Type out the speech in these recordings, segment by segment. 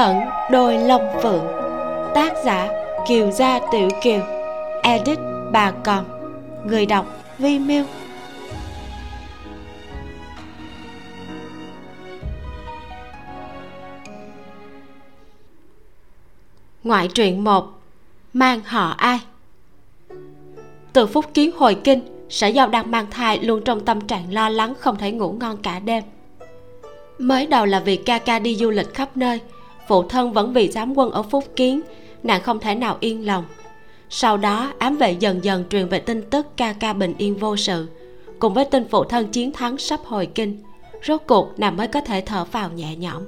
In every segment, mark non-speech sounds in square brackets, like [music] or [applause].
ẩn đôi lông phượng. Tác giả kiều gia tiểu kiều. Edit bà còn. Người đọc vi miêu. Ngoại truyện một, mang họ ai? Từ phút kiến hồi kinh, sở giao đang mang thai luôn trong tâm trạng lo lắng không thể ngủ ngon cả đêm. Mới đầu là vì ca ca đi du lịch khắp nơi phụ thân vẫn vì giám quân ở phúc kiến. Nàng không thể nào yên lòng. Sau đó, ám vệ dần dần truyền về tin tức ca ca bình yên vô sự. Cùng với tin phụ thân chiến thắng sắp hồi kinh, rốt cuộc nàng mới có thể thở vào nhẹ nhõm.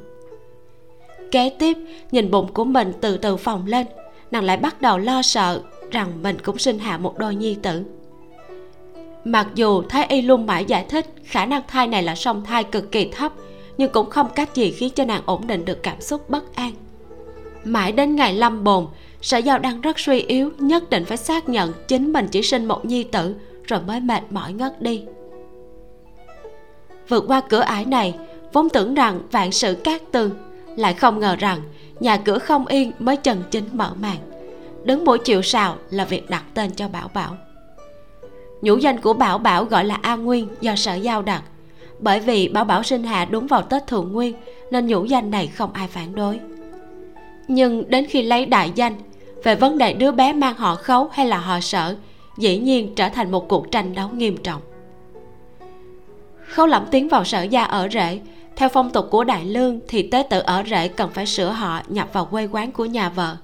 Kế tiếp, nhìn bụng của mình từ từ phồng lên, nàng lại bắt đầu lo sợ rằng mình cũng sinh hạ một đôi nhi tử. Mặc dù thái y luôn mãi giải thích khả năng thai này là song thai cực kỳ thấp nhưng cũng không cách gì khiến cho nàng ổn định được cảm xúc bất an. Mãi đến ngày lâm bồn, sở giao đang rất suy yếu, nhất định phải xác nhận chính mình chỉ sinh một nhi tử, rồi mới mệt mỏi ngất đi. Vượt qua cửa ải này, vốn tưởng rằng vạn sự cát tường, lại không ngờ rằng nhà cửa không yên mới trần chính mở màn. Đứng buổi chiều sào là việc đặt tên cho bảo bảo. Nhũ danh của bảo bảo gọi là a nguyên do sở giao đặt bởi vì bảo bảo sinh hạ đúng vào tết thượng nguyên, nên nhũ danh này không ai phản đối. Nhưng đến khi lấy đại danh, về vấn đề đứa bé mang họ khấu hay là họ sở dĩ nhiên trở thành một cuộc tranh đấu nghiêm trọng. Khấu lẩm tiến vào sở gia ở rễ, theo phong tục của đại lương thì tế tự ở rễ cần phải sửa họ nhập vào quê quán của nhà vợ.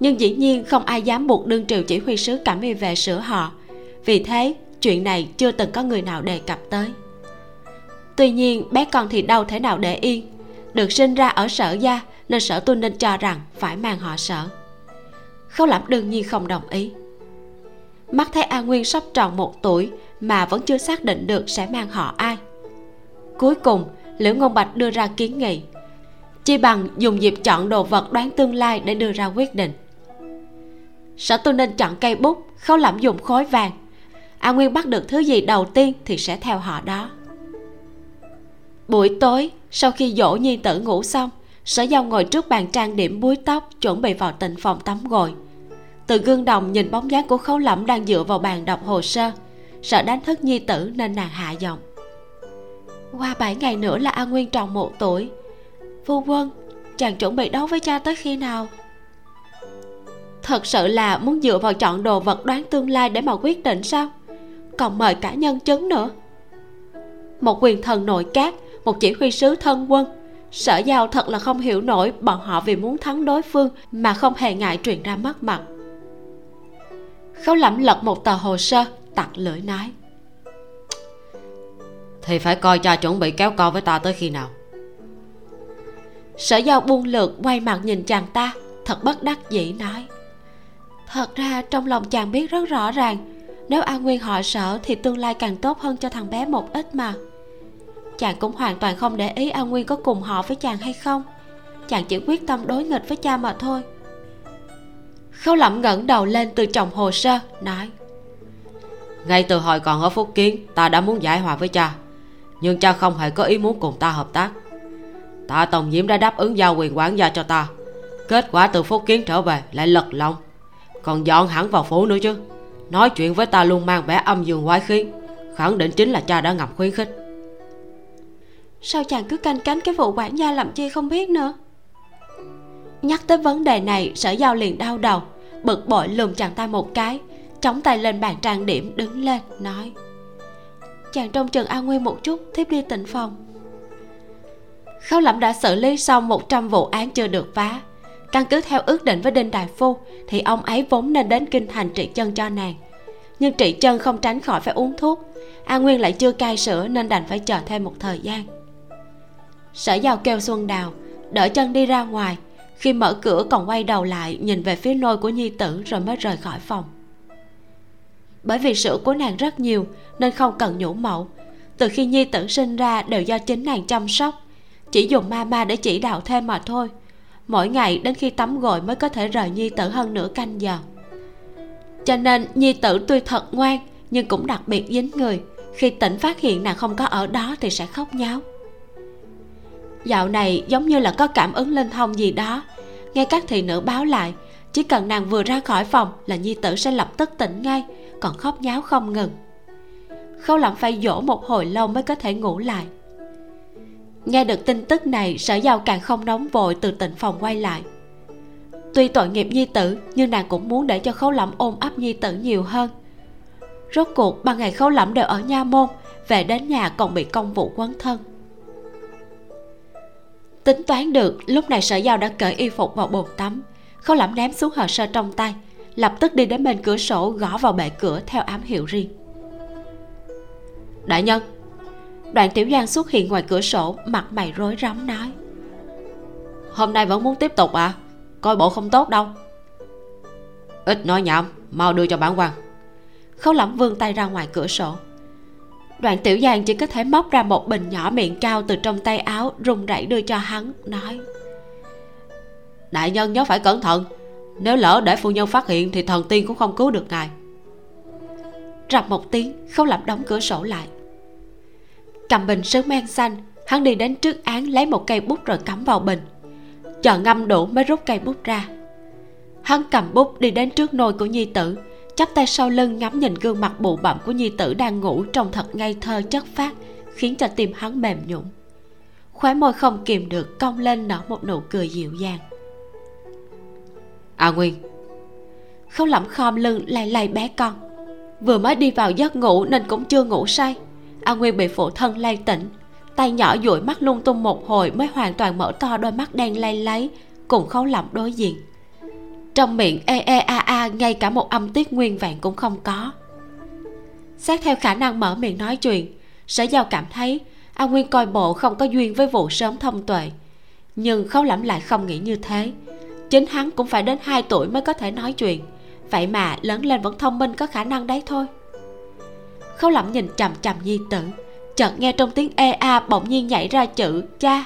Nhưng dĩ nhiên không ai dám buộc đương triều chỉ huy sứ cảm y về sửa họ. Vì thế, chuyện này chưa từng có người nào đề cập tới tuy nhiên, bé con thì đâu thể nào để yên. Được sinh ra ở sở gia, nên sở tu nên cho rằng phải mang họ sở. Khấu lẩm đương nhiên không đồng ý. Mắt thấy a nguyên sắp tròn một tuổi mà vẫn chưa xác định được sẽ mang họ ai. Cuối cùng liễu ngôn bạch đưa ra kiến nghị. Chi bằng dùng dịp chọn đồ vật đoán tương lai để đưa ra quyết định. Sở tu nên chọn cây bút khấu lẩm dùng khối vàng. A nguyên bắt được thứ gì đầu tiên thì sẽ theo họ đó buổi tối, sau khi dỗ nhi tử ngủ xong, sở giao ngồi trước bàn trang điểm búi tóc, chuẩn bị vào tịnh phòng tắm gội. Từ gương đồng nhìn bóng dáng của khấu lẩm đang dựa vào bàn đọc hồ sơ, sợ đánh thức nhi tử nên nàng hạ giọng. Qua bảy ngày nữa là an nguyên tròn một tuổi. Phu quân, chàng chuẩn bị đấu với cha tới khi nào? Thật sự là muốn dựa vào chọn đồ vật đoán tương lai để mà quyết định sao? Còn mời cả nhân chứng nữa. Một quyền thần nội các một chỉ huy sứ thân quân. Sở giao thật là không hiểu nổi bọn họ vì muốn thắng đối phương mà không hề ngại truyền ra mất mặt khấu lẩm lật một tờ hồ sơ tặc lưỡi nói. Thì phải coi cha chuẩn bị kéo co với ta tới khi nào. Sở giao buông lượt quay mặt nhìn chàng ta thật bất đắc dĩ nói. Thật ra trong lòng chàng biết rất rõ ràng nếu an nguyên họ sở thì tương lai càng tốt hơn cho thằng bé một ít mà chàng cũng hoàn toàn không để ý an nguyên có cùng họ với chàng hay không. Chàng chỉ quyết tâm đối nghịch với cha mà thôi. Khâu lẩm ngẩng đầu lên từ chồng hồ sơ, nói, ngay từ hồi còn ở phúc kiến, ta đã muốn giải hòa với cha, nhưng cha không hề có ý muốn cùng ta hợp tác. Tạ tổng diễm đã đáp ứng giao quyền quản gia cho ta, kết quả từ phúc kiến trở về lại lật lòng còn dọn hẳn vào phố nữa chứ. Nói chuyện với ta luôn mang vẻ âm dương quái khí khẳng định chính là cha đã ngầm khuyến khích sao chàng cứ canh cánh cái vụ quản gia làm chi không biết nữa? Nhắc tới vấn đề này, sở giao liền đau đầu, bực bội lùm chàng ta một cái chống tay lên bàn trang điểm, đứng lên, nói. Chàng trông chừng an nguyên một chút, thiếp đi tịnh phòng. Khấu lẩm đã xử lý xong 100 vụ án chưa được phá. Căn cứ theo ước định với đinh đại phu, thì ông ấy vốn nên đến kinh thành trị chân cho nàng. Nhưng trị chân không tránh khỏi phải uống thuốc an nguyên lại chưa cai sữa nên đành phải chờ thêm một thời gian sở giao kêu xuân đào, đỡ chân đi ra ngoài. Khi mở cửa còn quay đầu lại, nhìn về phía nôi của nhi tử rồi mới rời khỏi phòng. Bởi vì sữa của nàng rất nhiều, nên không cần nhũ mẫu. Từ khi nhi tử sinh ra đều do chính nàng chăm sóc. Chỉ dùng mama để chỉ đạo thêm mà thôi. Mỗi ngày đến khi tắm gội mới có thể rời nhi tử hơn nửa canh giờ. Cho nên nhi tử tuy thật ngoan, nhưng cũng đặc biệt dính người. Khi tỉnh phát hiện nàng không có ở đó thì sẽ khóc nháo dạo này giống như là có cảm ứng linh thông gì đó. Nghe các thị nữ báo lại, chỉ cần nàng vừa ra khỏi phòng là nhi tử sẽ lập tức tỉnh ngay, còn khóc nháo không ngừng. Khâu lẩm phải dỗ một hồi lâu mới có thể ngủ lại. Nghe được tin tức này, sở giao càng không nóng vội từ tịnh phòng quay lại. Tuy tội nghiệp nhi tử, nhưng nàng cũng muốn để cho khấu lẩm ôm ấp nhi tử nhiều hơn. Rốt cuộc ban ngày khấu lẩm đều ở nha môn, về đến nhà còn bị công vụ quấn thân tính toán được, lúc này sở giao đã cởi y phục vào bồn tắm. Khâu lẩm ném xuống hồ sơ trong tay, lập tức đi đến bên cửa sổ gõ vào bệ cửa theo ám hiệu riêng. Đại nhân. Đoạn tiểu giang xuất hiện ngoài cửa sổ, mặt mày rối rắm nói. Hôm nay vẫn muốn tiếp tục à? Coi bộ không tốt đâu. Ít nói nhảm, mau đưa cho bản quan. Khấu lẩm vươn tay ra ngoài cửa sổ đoạn tiểu giang chỉ có thể móc ra một bình nhỏ miệng cao từ trong tay áo, run rẩy đưa cho hắn, nói. Đại nhân nhớ phải cẩn thận, nếu lỡ để phu nhân phát hiện thì thần tiên cũng không cứu được ngài. Rập một tiếng, không làm đóng cửa sổ lại. Cầm bình sứ men xanh, hắn đi đến trước án lấy một cây bút rồi cắm vào bình. Chờ ngâm đủ mới rút cây bút ra. Hắn cầm bút đi đến trước nôi của nhi tử chắp tay sau lưng ngắm nhìn gương mặt bụ bặm của nhi tử đang ngủ trông thật ngây thơ chất phát khiến cho tim hắn mềm nhũn. Khóe môi không kìm được cong lên nở một nụ cười dịu dàng. A nguyên. Khấu lẩm khom lưng lay lay bé con. Vừa mới đi vào giấc ngủ nên cũng chưa ngủ say. A nguyên bị phụ thân lay tỉnh. Tay nhỏ dụi mắt lung tung một hồi mới hoàn toàn mở to đôi mắt đen lay lấy cùng khấu lẩm đối diện trong miệng e e a a, ngay cả một âm tiết nguyên vẹn cũng không có. Xét theo khả năng mở miệng nói chuyện, sở giao cảm thấy a nguyên coi bộ không có duyên với vụ sớm thông tuệ. Nhưng khấu lẩm lại không nghĩ như thế. Chính hắn cũng phải đến 2 tuổi mới có thể nói chuyện. Vậy mà lớn lên vẫn thông minh có khả năng đấy thôi. Khấu lẩm nhìn chằm chằm nhi tử, chợt nghe trong tiếng e a bỗng nhiên nhảy ra chữ cha.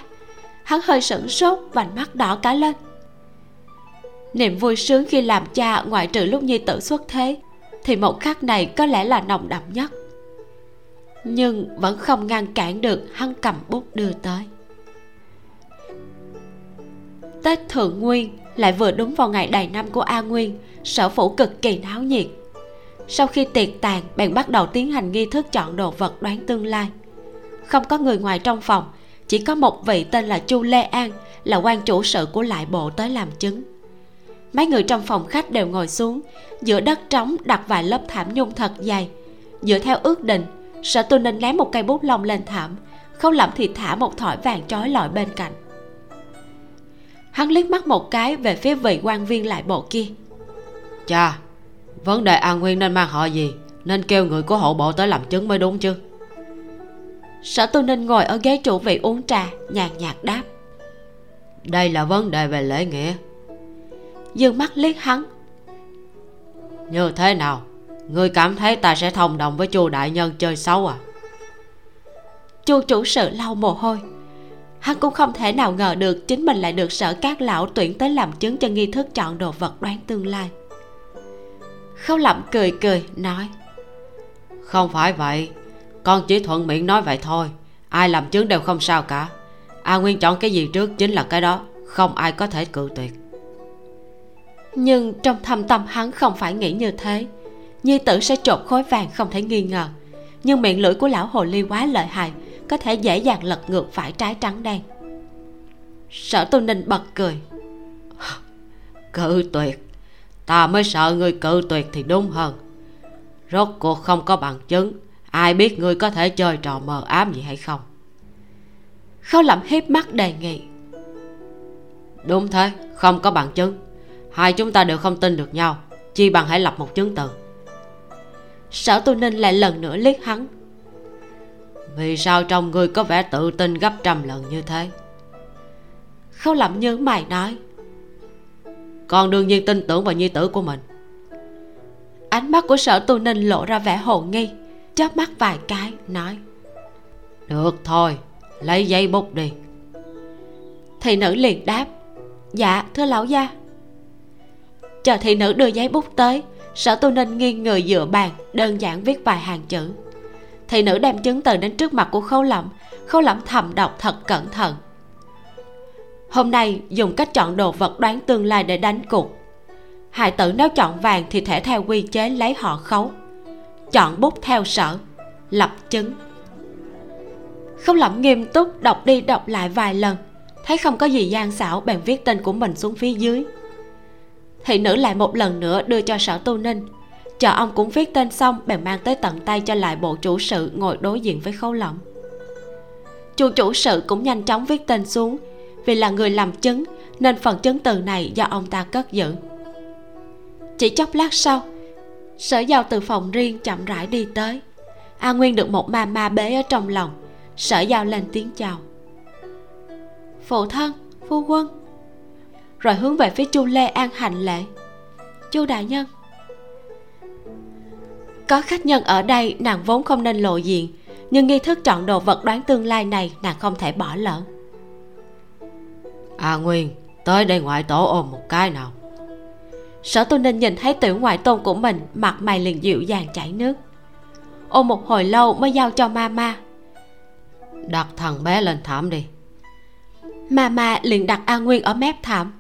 Hắn hơi sửng sốt vành mắt đỏ cả lên niềm vui sướng khi làm cha ngoại trừ lúc nhi tử xuất thế, thì một khắc này có lẽ là nồng đậm nhất. Nhưng vẫn không ngăn cản được hắn cầm bút đưa tới. Tết thượng nguyên lại vừa đúng vào ngày đầy năm của a nguyên, sở phủ cực kỳ náo nhiệt. Sau khi tiệc tàn, bèn bắt đầu tiến hành nghi thức chọn đồ vật đoán tương lai. Không có người ngoài trong phòng, chỉ có một vị tên là chu lê an, là quan chủ sự của lại bộ tới làm chứng mấy người trong phòng khách đều ngồi xuống. Giữa đất trống đặt vài lớp thảm nhung thật dày. Dựa theo ước định sở tu ninh ném một cây bút lông lên thảm. Không lẩm thì thả một thỏi vàng trói lọi bên cạnh. Hắn liếc mắt một cái về phía vị quan viên lại bộ kia. Cha vấn đề an nguyên nên mang họ gì? Nên kêu người của hộ bộ tới làm chứng mới đúng chứ? Sở tu ninh ngồi ở ghế chủ vị uống trà nhàn nhạt đáp. Đây là vấn đề về lễ nghĩa dương mắt liếc hắn. Như thế nào? Người cảm thấy ta sẽ thông đồng với chu đại nhân chơi xấu à? Chu chủ sự lau mồ hôi. Hắn cũng không thể nào ngờ được chính mình lại được sở các lão tuyển tới làm chứng cho nghi thức chọn đồ vật đoán tương lai. Khâu lẩm cười cười nói không phải vậy. Con chỉ thuận miệng nói vậy thôi. Ai làm chứng đều không sao cả. A nguyên chọn cái gì trước chính là cái đó. Không ai có thể cự tuyệt nhưng trong thâm tâm hắn không phải nghĩ như thế. Nhi tử sẽ trộn khối vàng không thể nghi ngờ. Nhưng miệng lưỡi của lão hồ ly quá lợi hại, có thể dễ dàng lật ngược phải trái trắng đen. Sở tu ninh bật cười. [laughs] Cự tuyệt. Ta mới sợ người cự tuyệt thì đúng hơn. Rốt cuộc không có bằng chứng. Ai biết ngươi có thể chơi trò mờ ám gì hay không? Khâu lẩm hiếp mắt đề nghị. Đúng thế, không có bằng chứng hai chúng ta đều không tin được nhau. Chi bằng hãy lập một chứng từ. Sở tu ninh lại lần nữa liếc hắn. Vì sao trong người có vẻ tự tin gấp trăm lần như thế? Khâu lẩm nhớ mày nói. Con đương nhiên tin tưởng vào nhi tử của mình. Ánh mắt của sở tu ninh lộ ra vẻ hồ nghi, chớp mắt vài cái, nói. Được thôi, lấy giấy bút đi. Thị nữ liền đáp. Dạ thưa lão gia chờ thị nữ đưa giấy bút tới sở tu ninh nghiêng người dựa bàn, đơn giản viết vài hàng chữ. Thị nữ đem chứng từ đến trước mặt của khâu lẩm khâu lẩm thầm đọc thật cẩn thận. Hôm nay dùng cách chọn đồ vật đoán tương lai để đánh cuộc. Hài tử nếu chọn vàng thì thể theo quy chế lấy họ khấu. Chọn bút theo sở, lập chứng. Không lẩm nghiêm túc đọc đi đọc lại vài lần, thấy không có gì gian xảo, bèn viết tên của mình xuống phía dưới thị nữ lại một lần nữa đưa cho sở tu ninh. Chờ ông cũng viết tên xong, bèn mang tới tận tay cho lại bộ chủ sự ngồi đối diện với khâu lỏng chu chủ sự cũng nhanh chóng viết tên xuống. Vì là người làm chứng, nên phần chứng từ này do ông ta cất giữ. Chỉ chốc lát sau, sở giao từ phòng riêng chậm rãi đi tới. A nguyên được một ma ma bế ở trong lòng. Sở giao lên tiếng chào. Phụ thân, phu quân rồi hướng về phía chu lê an hành lễ. Chu đại nhân. Có khách nhân ở đây nàng vốn không nên lộ diện nhưng nghi thức chọn đồ vật đoán tương lai này nàng không thể bỏ lỡ. A nguyên tới đây ngoại tổ ôm một cái nào. Sở tu ninh nhìn thấy tiểu ngoại tôn của mình mặt mày liền dịu dàng chảy nước. Ôm một hồi lâu mới giao cho mama đặt thằng bé lên thảm đi. Mama liền đặt a nguyên ở mép thảm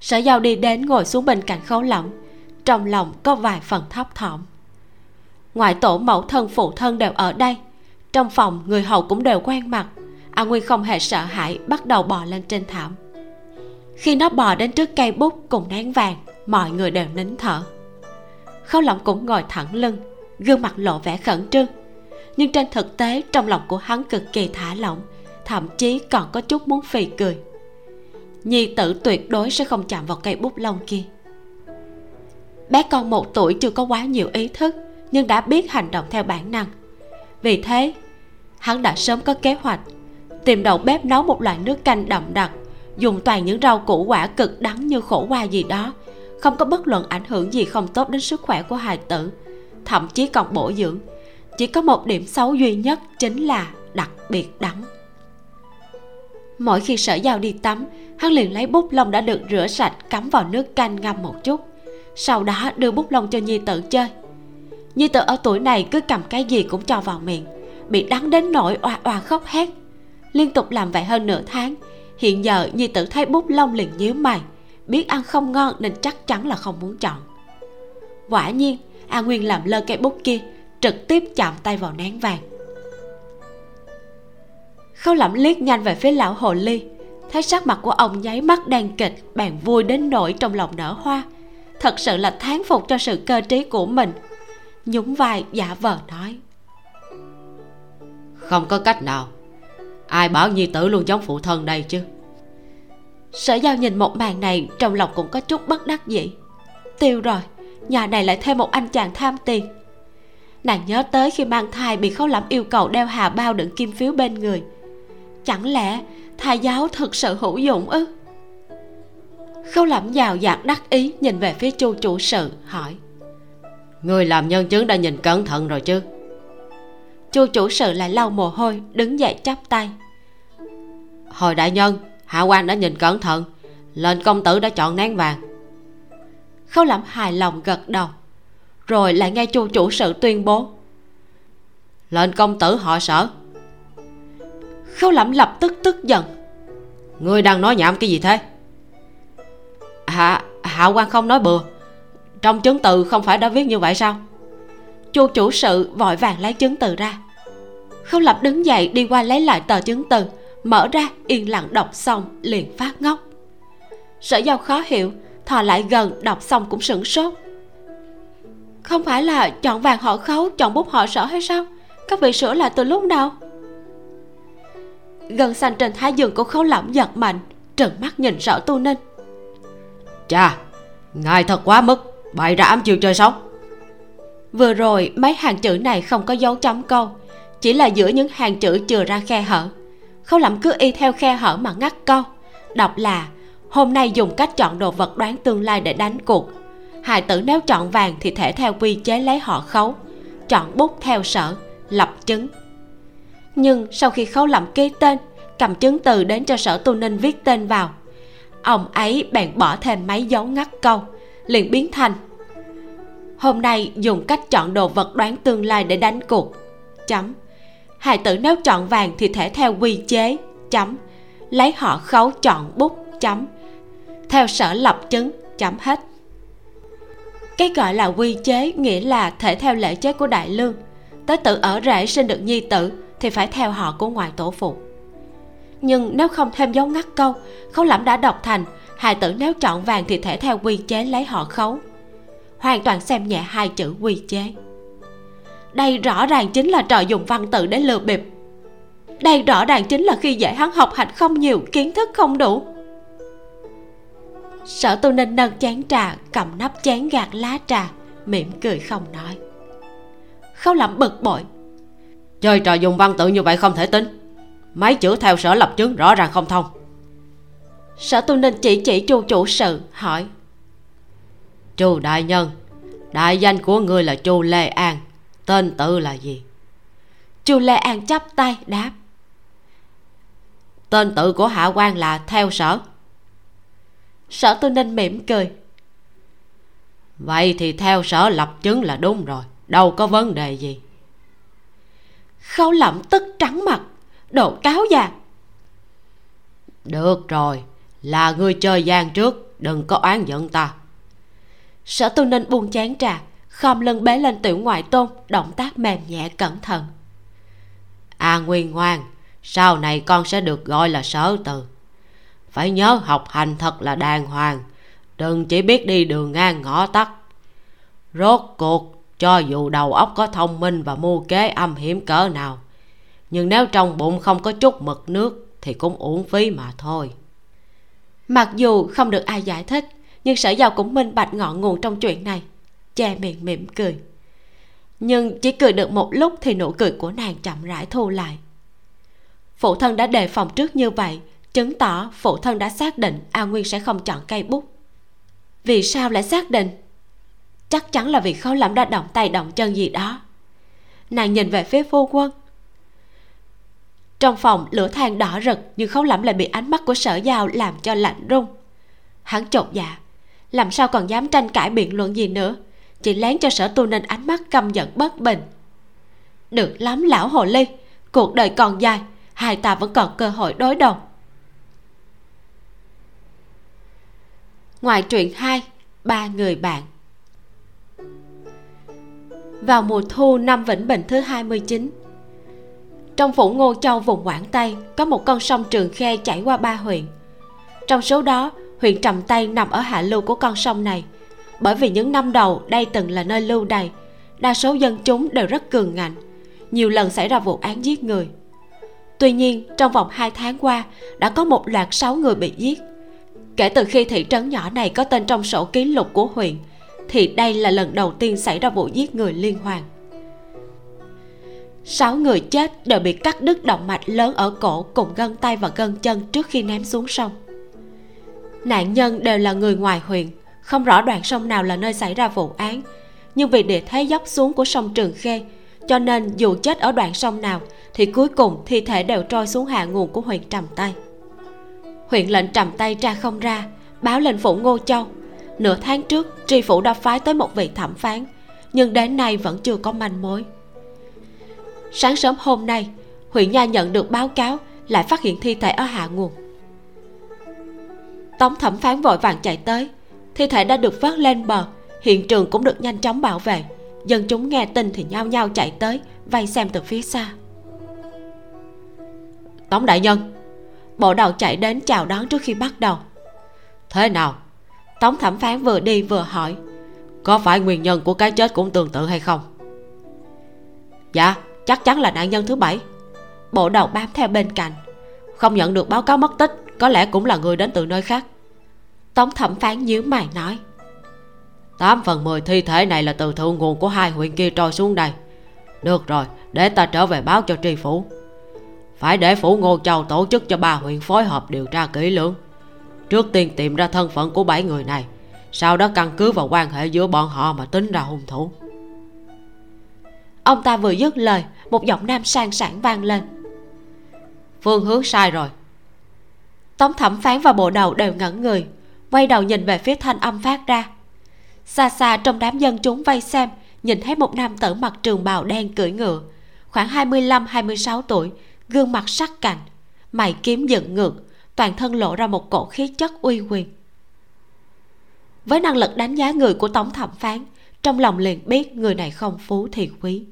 sở giao đi đến ngồi xuống bên cạnh khấu lỏng trong lòng có vài phần thấp thỏm. Ngoại tổ mẫu thân, phụ thân đều ở đây. Trong phòng, người hầu cũng đều quen mặt. A nguyên không hề sợ hãi, bắt đầu bò lên trên thảm. Khi nó bò đến trước cây bút cùng nén vàng, mọi người đều nín thở. Khấu lỏng cũng ngồi thẳng lưng, gương mặt lộ vẻ khẩn trương. Nhưng trên thực tế, trong lòng của hắn cực kỳ thả lỏng, thậm chí còn có chút muốn phì cười nhi tử tuyệt đối sẽ không chạm vào cây bút lông kia. Bé con một tuổi chưa có quá nhiều ý thức, nhưng đã biết hành động theo bản năng. Vì thế, hắn đã sớm có kế hoạch, tìm đầu bếp nấu một loại nước canh đậm đặc, dùng toàn những rau củ quả cực đắng như khổ qua gì đó, không có bất luận ảnh hưởng gì không tốt đến sức khỏe của hài tử, thậm chí còn bổ dưỡng. Chỉ có một điểm xấu duy nhất chính là đặc biệt đắng mỗi khi sở giao đi tắm, hắn liền lấy bút lông đã được rửa sạch cắm vào nước canh ngâm một chút. Sau đó đưa bút lông cho nhi tử chơi. Nhi tử ở tuổi này cứ cầm cái gì cũng cho vào miệng, bị đắng đến nỗi oà oà khóc hét. Liên tục làm vậy hơn nửa tháng, hiện giờ nhi tử thấy bút lông liền nhíu mày, biết ăn không ngon nên chắc chắn là không muốn chọn. Quả nhiên, a nguyên làm lơ cây bút kia, trực tiếp chạm tay vào nén vàng khâu lẩm liếc nhanh về phía lão hồ ly. Thấy sắc mặt của ông nháy mắt đang kịch bèn vui đến nỗi trong lòng nở hoa. Thật sự là thán phục cho sự cơ trí của mình. Nhún vai giả vờ nói. Không có cách nào. Ai bảo nhi tử luôn giống phụ thân đây chứ? Sở giao nhìn một màn này trong lòng cũng có chút bất đắc dĩ. Tiêu rồi nhà này lại thêm một anh chàng tham tiền. Nàng nhớ tới khi mang thai bị khấu lẩm yêu cầu đeo hà bao đựng kim phiếu bên người chẳng lẽ thai giáo thực sự hữu dụng ư? Khâu lẩm giàu dạt đắc ý nhìn về phía chu chủ sự hỏi. Người làm nhân chứng đã nhìn cẩn thận rồi chứ? Chu chủ sự lại lau mồ hôi đứng dậy chắp tay. Hồi đại nhân hạ quan đã nhìn cẩn thận lệnh công tử đã chọn nén vàng. Khâu lẩm hài lòng gật đầu rồi lại nghe chu chủ sự tuyên bố. Lệnh công tử họ sở khâu lẩm lập tức tức giận. Ngươi đang nói nhảm cái gì thế? Hạ hạ quan không nói bừa. Trong chứng từ không phải đã viết như vậy sao? Chu chủ sự vội vàng lấy chứng từ ra. Khâu lập đứng dậy đi qua lấy lại tờ chứng từ mở ra yên lặng đọc xong liền phát ngốc. Sở giao khó hiểu thò lại gần đọc xong cũng sửng sốt. Không phải là chọn vàng họ khấu chọn bút họ sở hay sao? Các vị sửa lại từ lúc nào gần xanh trên thái giường của khấu lẩm giật mạnh trừng mắt nhìn sở tu ninh. Chà ngài thật quá mức bày ra ám chiều chơi sống vừa rồi mấy hàng chữ này không có dấu chấm câu chỉ là giữa những hàng chữ chừa ra khe hở. Khấu lẩm cứ y theo khe hở mà ngắt câu. Đọc là hôm nay dùng cách chọn đồ vật đoán tương lai để đánh cuộc. Hài tử nếu chọn vàng thì thể theo quy chế lấy họ khấu. Chọn bút theo sở lập chứng nhưng sau khi khấu lẩm ký tên, cầm chứng từ đến cho sở tu ninh viết tên vào. Ông ấy bèn bỏ thêm mấy dấu ngắt câu, liền biến thành, hôm nay dùng cách chọn đồ vật đoán tương lai để đánh cuộc. Chấm. Hài tử nếu chọn vàng thì thể theo quy chế. Chấm. Lấy họ khấu chọn bút. Chấm. Theo sở lập chứng. Chấm hết. Cái gọi là quy chế nghĩa là thể theo lễ chế của đại lương. Tế tự ở rễ sinh được nhi tử thì phải theo họ của ngoại tổ phụ. Nhưng nếu không thêm dấu ngắt câu, khấu lẫm đã đọc thành, hài tử nếu chọn vàng thì thể theo quy chế lấy họ khấu. Hoàn toàn xem nhẹ hai chữ quy chế. Đây rõ ràng chính là trò dùng văn tự để lừa bịp. Đây rõ ràng chính là khi dạy hắn học hành không nhiều, kiến thức không đủ. Sở tu ninh nâng chén trà, cầm nắp chén gạt lá trà, mỉm cười không nói. Khâu lẩm bực bội chơi trò dùng văn tự như vậy không thể tính. Mấy chữ theo sở lập chứng rõ ràng không thông. Sở tu ninh chỉ chỉ chu chủ sự hỏi. Chu đại nhân đại danh của ngươi là chu lê an tên tự là gì? Chu lê an chắp tay đáp. Tên tự của hạ quan là theo sở. Sở tu ninh mỉm cười. Vậy thì theo sở lập chứng là đúng rồi đâu có vấn đề gì khâu lẩm tức trắng mặt độ cáo già được rồi là ngươi chơi gian trước đừng có oán giận ta. Sở tu ninh buông chén trà khom lưng bế lên tiểu ngoại tôn động tác mềm nhẹ cẩn thận. A à, nguyên ngoan sau này con sẽ được gọi là sở từ. Phải nhớ học hành thật là đàng hoàng đừng chỉ biết đi đường ngang ngõ tắt. Rốt cuộc cho dù đầu óc có thông minh và mưu kế âm hiểm cỡ nào, nhưng nếu trong bụng không có chút mực nước thì cũng uổng phí mà thôi. Mặc dù không được ai giải thích, nhưng sở giàu cũng minh bạch ngọn nguồn trong chuyện này. Che miệng mỉm cười. Nhưng chỉ cười được một lúc thì nụ cười của nàng chậm rãi thu lại. Phụ thân đã đề phòng trước như vậy, chứng tỏ phụ thân đã xác định a nguyên sẽ không chọn cây bút. Vì sao lại xác định? Chắc chắn là vì khâu lẫm đã động tay động chân gì đó. Nàng nhìn về phía phu quân. Trong phòng, lửa than đỏ rực nhưng khâu lẫm lại bị ánh mắt của sở giao làm cho lạnh run hắn chột dạ. Làm sao còn dám tranh cãi biện luận gì nữa? Chỉ lén cho sở tu nên ánh mắt căm giận bất bình. Được lắm, lão hồ ly. Cuộc đời còn dài. Hai ta vẫn còn cơ hội đối đầu. Ngoài truyện hai, ba người bạn vào mùa thu năm Vĩnh Bình thứ 29 Trong phủ Ngô Châu vùng Quảng Tây Có một con sông Trường Khê chảy qua ba huyện. Trong số đó, huyện Trầm Tây nằm ở hạ lưu của con sông này. Bởi vì những năm đầu đây từng là nơi lưu đày, Đa số dân chúng đều rất cường ngạnh, Nhiều lần xảy ra vụ án giết người. Tuy nhiên, trong vòng 2 tháng qua, Đã có một loạt 6 người bị giết. Kể từ khi thị trấn nhỏ này có tên trong sổ ký lục của huyện thì đây là lần đầu tiên xảy ra vụ giết người liên hoàn. Sáu người chết đều bị cắt đứt động mạch lớn ở cổ cùng gân tay và gân chân trước khi ném xuống sông. Nạn nhân đều là người ngoài huyện. Không rõ đoạn sông nào là nơi xảy ra vụ án. Nhưng vì địa thế dốc xuống của sông trường khê, cho nên dù chết ở đoạn sông nào, thì cuối cùng thi thể đều trôi xuống hạ nguồn của huyện trầm tây. Huyện lệnh trầm tây tra không ra, báo lên phủ ngô châu nửa tháng trước, tri phủ đã phái tới một vị thẩm phán, nhưng đến nay vẫn chưa có manh mối. Sáng sớm hôm nay, huyện nha nhận được báo cáo, lại phát hiện thi thể ở hạ nguồn. Tống thẩm phán vội vàng chạy tới, thi thể đã được vớt lên bờ, hiện trường cũng được nhanh chóng bảo vệ. Dân chúng nghe tin thì nhao nhao chạy tới, vây xem từ phía xa. Tống đại nhân, bộ đầu chạy đến chào đón trước khi bắt đầu. Thế nào? Tống thẩm phán vừa đi vừa hỏi, có phải nguyên nhân của cái chết cũng tương tự hay không? Dạ chắc chắn là nạn nhân thứ bảy. Bộ đầu bám theo bên cạnh, không nhận được báo cáo mất tích, có lẽ cũng là người đến từ nơi khác. Tống thẩm phán nhíu mày nói, tám phần mười thi thể này là từ thượng nguồn của hai huyện kia trôi xuống đây. Được rồi, để ta trở về báo cho tri phủ. Phải để phủ ngô châu tổ chức cho ba huyện phối hợp điều tra kỹ lưỡng trước tiên tìm ra thân phận của bảy người này. Sau đó căn cứ vào quan hệ giữa bọn họ mà tính ra hung thủ. Ông ta vừa dứt lời, một giọng nam sang sảng vang lên. Phương hướng sai rồi. Tống thẩm phán và bộ đầu đều ngẩn người, quay đầu nhìn về phía thanh âm phát ra. Xa xa trong đám dân chúng vây xem, nhìn thấy một nam tử mặc trường bào đen cưỡi ngựa, khoảng 25-26 tuổi, gương mặt sắc cạnh, mày kiếm dựng ngược toàn thân lộ ra một cổ khí chất uy quyền. Với năng lực đánh giá người của tổng thẩm phán, trong lòng liền biết người này không phú thì quý.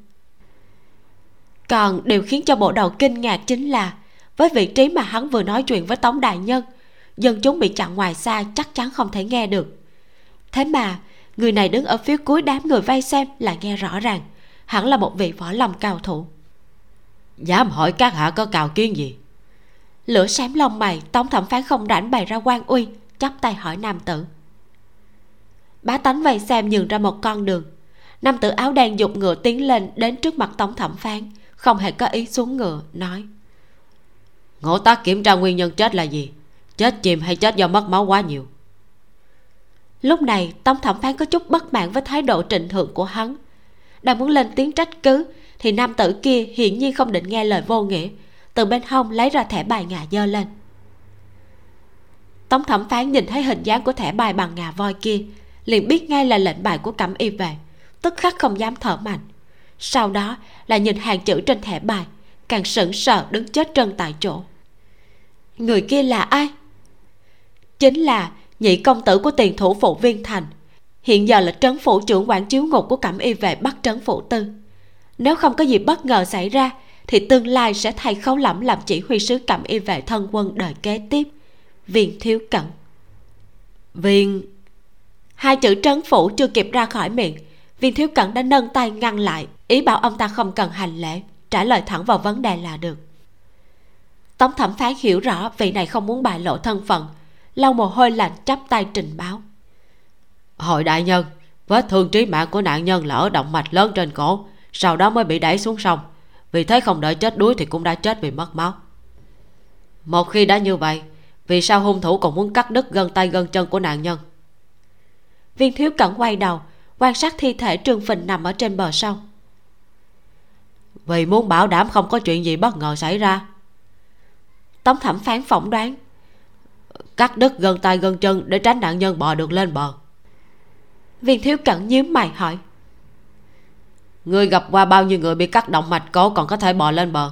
Còn điều khiến cho bộ đầu kinh ngạc chính là, với vị trí mà hắn vừa nói chuyện với tống đại nhân, dân chúng bị chặn ngoài xa chắc chắn không thể nghe được. Thế mà, người này đứng ở phía cuối đám người vây xem là nghe rõ ràng, hẳn là một vị võ lâm cao thủ. Dám hỏi các hạ có cào kiến gì? Lửa xém lông mày tống thẩm phán không rảnh bày ra quan uy chắp tay hỏi nam tử. Bá tánh vây xem nhường ra một con đường. Nam tử áo đen dục ngựa tiến lên đến trước mặt tống thẩm phán không hề có ý xuống ngựa nói. Ngộ tác kiểm tra nguyên nhân chết là gì? Chết chìm hay chết do mất máu quá nhiều? Lúc này tống thẩm phán có chút bất mãn với thái độ trịnh thượng của hắn. Đang muốn lên tiếng trách cứ thì nam tử kia hiển nhiên không định nghe lời vô nghĩa từ bên hông lấy ra thẻ bài ngà dơ lên. Tống thẩm phán nhìn thấy hình dáng của thẻ bài bằng ngà voi kia, liền biết ngay là lệnh bài của cẩm y về, tức khắc không dám thở mạnh. Sau đó là nhìn hàng chữ trên thẻ bài, càng sững sờ đứng chết trân tại chỗ. Người kia là ai? Chính là nhị công tử của tiền thủ phụ viên thành, hiện giờ là trấn phủ trưởng quản chiếu ngục của cẩm y về bắt trấn phủ tư. Nếu không có gì bất ngờ xảy ra thì tương lai sẽ thay khấu lẫm làm chỉ huy sứ cẩm y vệ thân quân đời kế tiếp. Viên thiếu cận viên. Hai chữ trấn phủ chưa kịp ra khỏi miệng. Viên thiếu cận đã nâng tay ngăn lại. Ý bảo ông ta không cần hành lễ. Trả lời thẳng vào vấn đề là được. Tống thẩm phán hiểu rõ vị này không muốn bại lộ thân phận. Lau mồ hôi lạnh chắp tay trình báo. Hội đại nhân, vết thương trí mạng của nạn nhân là ở động mạch lớn trên cổ, sau đó mới bị đẩy xuống sông vì thế không đợi chết đuối thì cũng đã chết vì mất máu. Một khi đã như vậy, vì sao hung thủ còn muốn cắt đứt gân tay gân chân của nạn nhân? Viên thiếu cẩn quay đầu, quan sát thi thể trương phình nằm ở trên bờ sông. Vì muốn bảo đảm không có chuyện gì bất ngờ xảy ra, tống thẩm phán phỏng đoán, cắt đứt gân tay gân chân để tránh nạn nhân bò được lên bờ. Viên thiếu cẩn nhíu mày hỏi người gặp qua bao nhiêu người bị cắt động mạch cổ còn có thể bò lên bờ.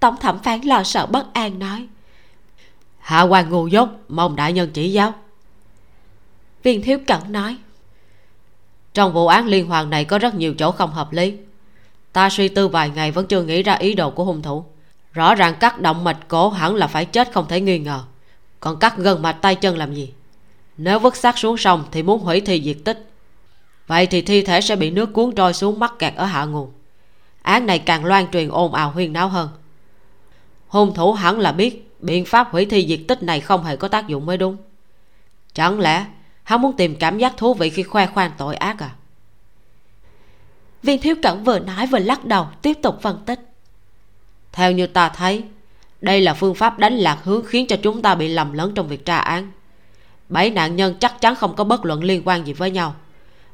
Tổng thẩm phán lo sợ bất an nói. Hạ quan ngu dốt mong đại nhân chỉ giáo. Viên thiếu cẩn nói. Trong vụ án liên hoàn này có rất nhiều chỗ không hợp lý. Ta suy tư vài ngày vẫn chưa nghĩ ra ý đồ của hung thủ. Rõ ràng cắt động mạch cổ hẳn là phải chết không thể nghi ngờ. Còn cắt gần mạch tay chân làm gì? Nếu vứt xác xuống sông thì muốn hủy thi diệt tích vậy thì thi thể sẽ bị nước cuốn trôi xuống mắc kẹt ở hạ nguồn. Án này càng loan truyền ồn ào huyên náo hơn. Hung thủ hẳn là biết biện pháp hủy thi diệt tích này không hề có tác dụng mới đúng. Chẳng lẽ hắn muốn tìm cảm giác thú vị khi khoe khoang tội ác à? Viên thiếu cẩn vừa nói vừa lắc đầu tiếp tục phân tích. Theo như ta thấy đây là phương pháp đánh lạc hướng khiến cho chúng ta bị lầm lẫn trong việc tra án. Bảy nạn nhân chắc chắn không có bất luận liên quan gì với nhau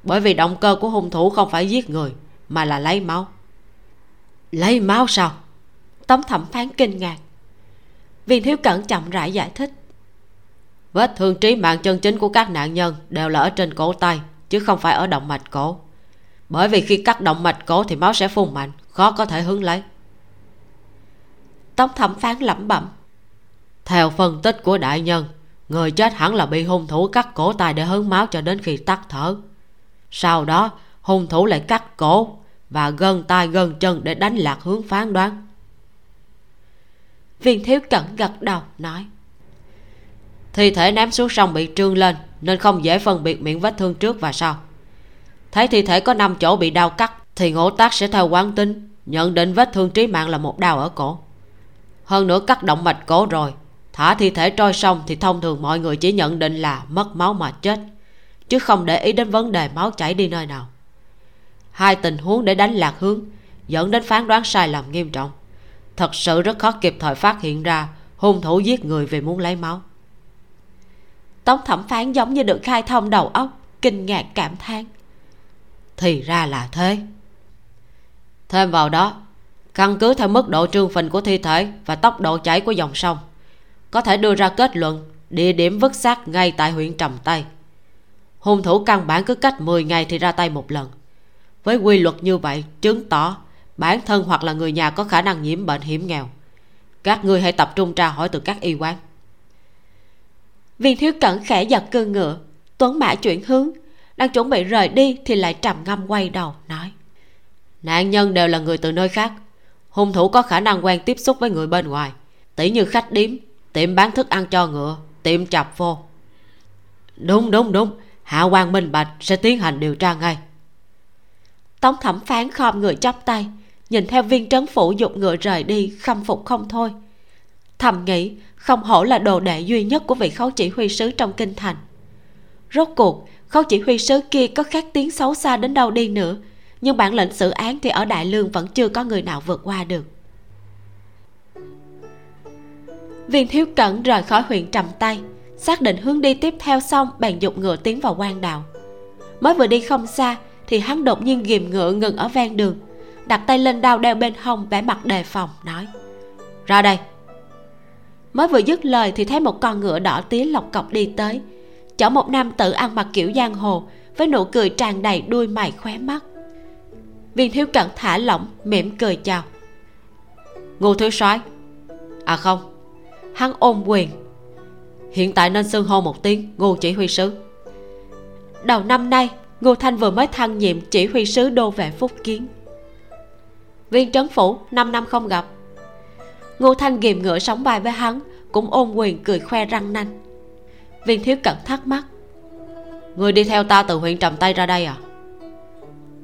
bởi vì động cơ của hung thủ không phải giết người, mà là lấy máu. Lấy máu sao? Tống thẩm phán kinh ngạc. Viên thiếu cẩn chậm rãi giải thích. Vết thương trí mạng chân chính của các nạn nhân đều là ở trên cổ tay, chứ không phải ở động mạch cổ. Bởi vì khi cắt động mạch cổ thì máu sẽ phun mạnh, khó có thể hứng lấy. Tống thẩm phán lẩm bẩm. Theo phân tích của đại nhân, người chết hẳn là bị hung thủ cắt cổ tay để hứng máu cho đến khi tắt thở sau đó, hung thủ lại cắt cổ và gân tay gân chân để đánh lạc hướng phán đoán. Viên thiếu cẩn gật đầu, nói, thi thể ném xuống sông bị trương lên nên không dễ phân biệt miệng vết thương trước và sau. Thấy thi thể có năm chỗ bị đau cắt thì ngộ tác sẽ theo quán tính nhận định vết thương trí mạng là một đau ở cổ. Hơn nữa cắt động mạch cổ rồi, thả thi thể trôi sông thì thông thường mọi người chỉ nhận định là mất máu mà chết chứ không để ý đến vấn đề máu chảy đi nơi nào. Hai tình huống để đánh lạc hướng, dẫn đến phán đoán sai lầm nghiêm trọng. Thật sự rất khó kịp thời phát hiện ra hung thủ giết người vì muốn lấy máu. Tống thẩm phán giống như được khai thông đầu óc, kinh ngạc cảm thán. Thì ra là thế. Thêm vào đó, căn cứ theo mức độ trương phình của thi thể và tốc độ chảy của dòng sông, có thể đưa ra kết luận địa điểm vứt xác ngay tại huyện trầm tây hung thủ căn bản cứ cách 10 ngày thì ra tay một lần. Với quy luật như vậy, chứng tỏ bản thân hoặc là người nhà có khả năng nhiễm bệnh hiểm nghèo. Các ngươi hãy tập trung tra hỏi từ các y quán. Viên thiếu cẩn khẽ giật cương ngựa. Tuấn mã chuyển hướng. Đang chuẩn bị rời đi thì lại trầm ngâm quay đầu, nói. Nạn nhân đều là người từ nơi khác. Hung thủ có khả năng quen tiếp xúc với người bên ngoài. Tỷ như khách điếm, tiệm bán thức ăn cho ngựa, tiệm chập vô. Đúng đúng đúng hạ quan minh bạch sẽ tiến hành điều tra ngay. Tống thẩm phán khom người chắp tay, nhìn theo viên trấn phủ dục ngựa rời đi, khâm phục không thôi. Thầm nghĩ, không hổ là đồ đệ duy nhất của vị khấu chỉ huy sứ trong kinh thành. Rốt cuộc, khấu chỉ huy sứ kia có khác tiếng xấu xa đến đâu đi nữa, nhưng bản lệnh xử án thì ở đại lương vẫn chưa có người nào vượt qua được. Viên thiếu cẩn rời khỏi huyện trầm tay xác định hướng đi tiếp theo xong, bèn dục ngựa tiến vào quan đạo. Mới vừa đi không xa, thì hắn đột nhiên ghìm ngựa ngừng ở ven đường, đặt tay lên đao đeo bên hông vẻ mặt đề phòng, nói, ra đây. Mới vừa dứt lời thì thấy một con ngựa đỏ tía lọc cọc đi tới. Chở một nam tử ăn mặc kiểu giang hồ, với nụ cười tràn đầy đuôi mày khóe mắt. Viên thiếu cận thả lỏng, mỉm cười chào. Ngô thiếu soái. À không. Hắn ôm quyền hiện tại nên xưng hô một tiếng ngô chỉ huy sứ. Đầu năm nay, ngô thanh vừa mới thăng nhiệm chỉ huy sứ đô vệ phúc kiến. Viên trấn phủ, năm năm không gặp. Ngô thanh ghìm ngựa sóng bài với hắn, cũng ôm quyền cười khoe răng nanh. Viên thiếu cận thắc mắc, người đi theo ta từ huyện trầm tây ra đây à?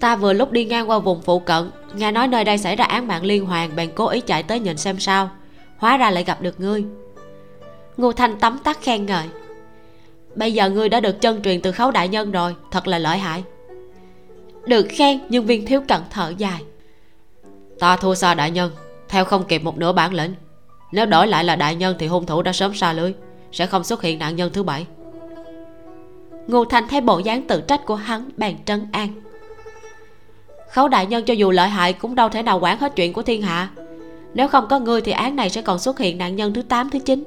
Ta vừa lúc đi ngang qua vùng phụ cận, nghe nói nơi đây xảy ra án mạng liên hoàn, bèn cố ý chạy tới nhìn xem sao. Hóa ra lại gặp được ngươi ngô thanh tấm tắc khen ngợi. Bây giờ ngươi đã được chân truyền từ khấu đại nhân rồi, thật là lợi hại. Được khen, nhưng viên thiếu cận thở dài. Ta thua xa đại nhân, theo không kịp một nửa bản lĩnh. Nếu đổi lại là đại nhân thì hung thủ đã sớm xa lưới, sẽ không xuất hiện nạn nhân thứ bảy. Ngô thanh thấy bộ dáng tự trách của hắn bèn trấn an. Khấu đại nhân cho dù lợi hại cũng đâu thể nào quản hết chuyện của thiên hạ. Nếu không có ngươi thì án này sẽ còn xuất hiện nạn nhân thứ 8 thứ 9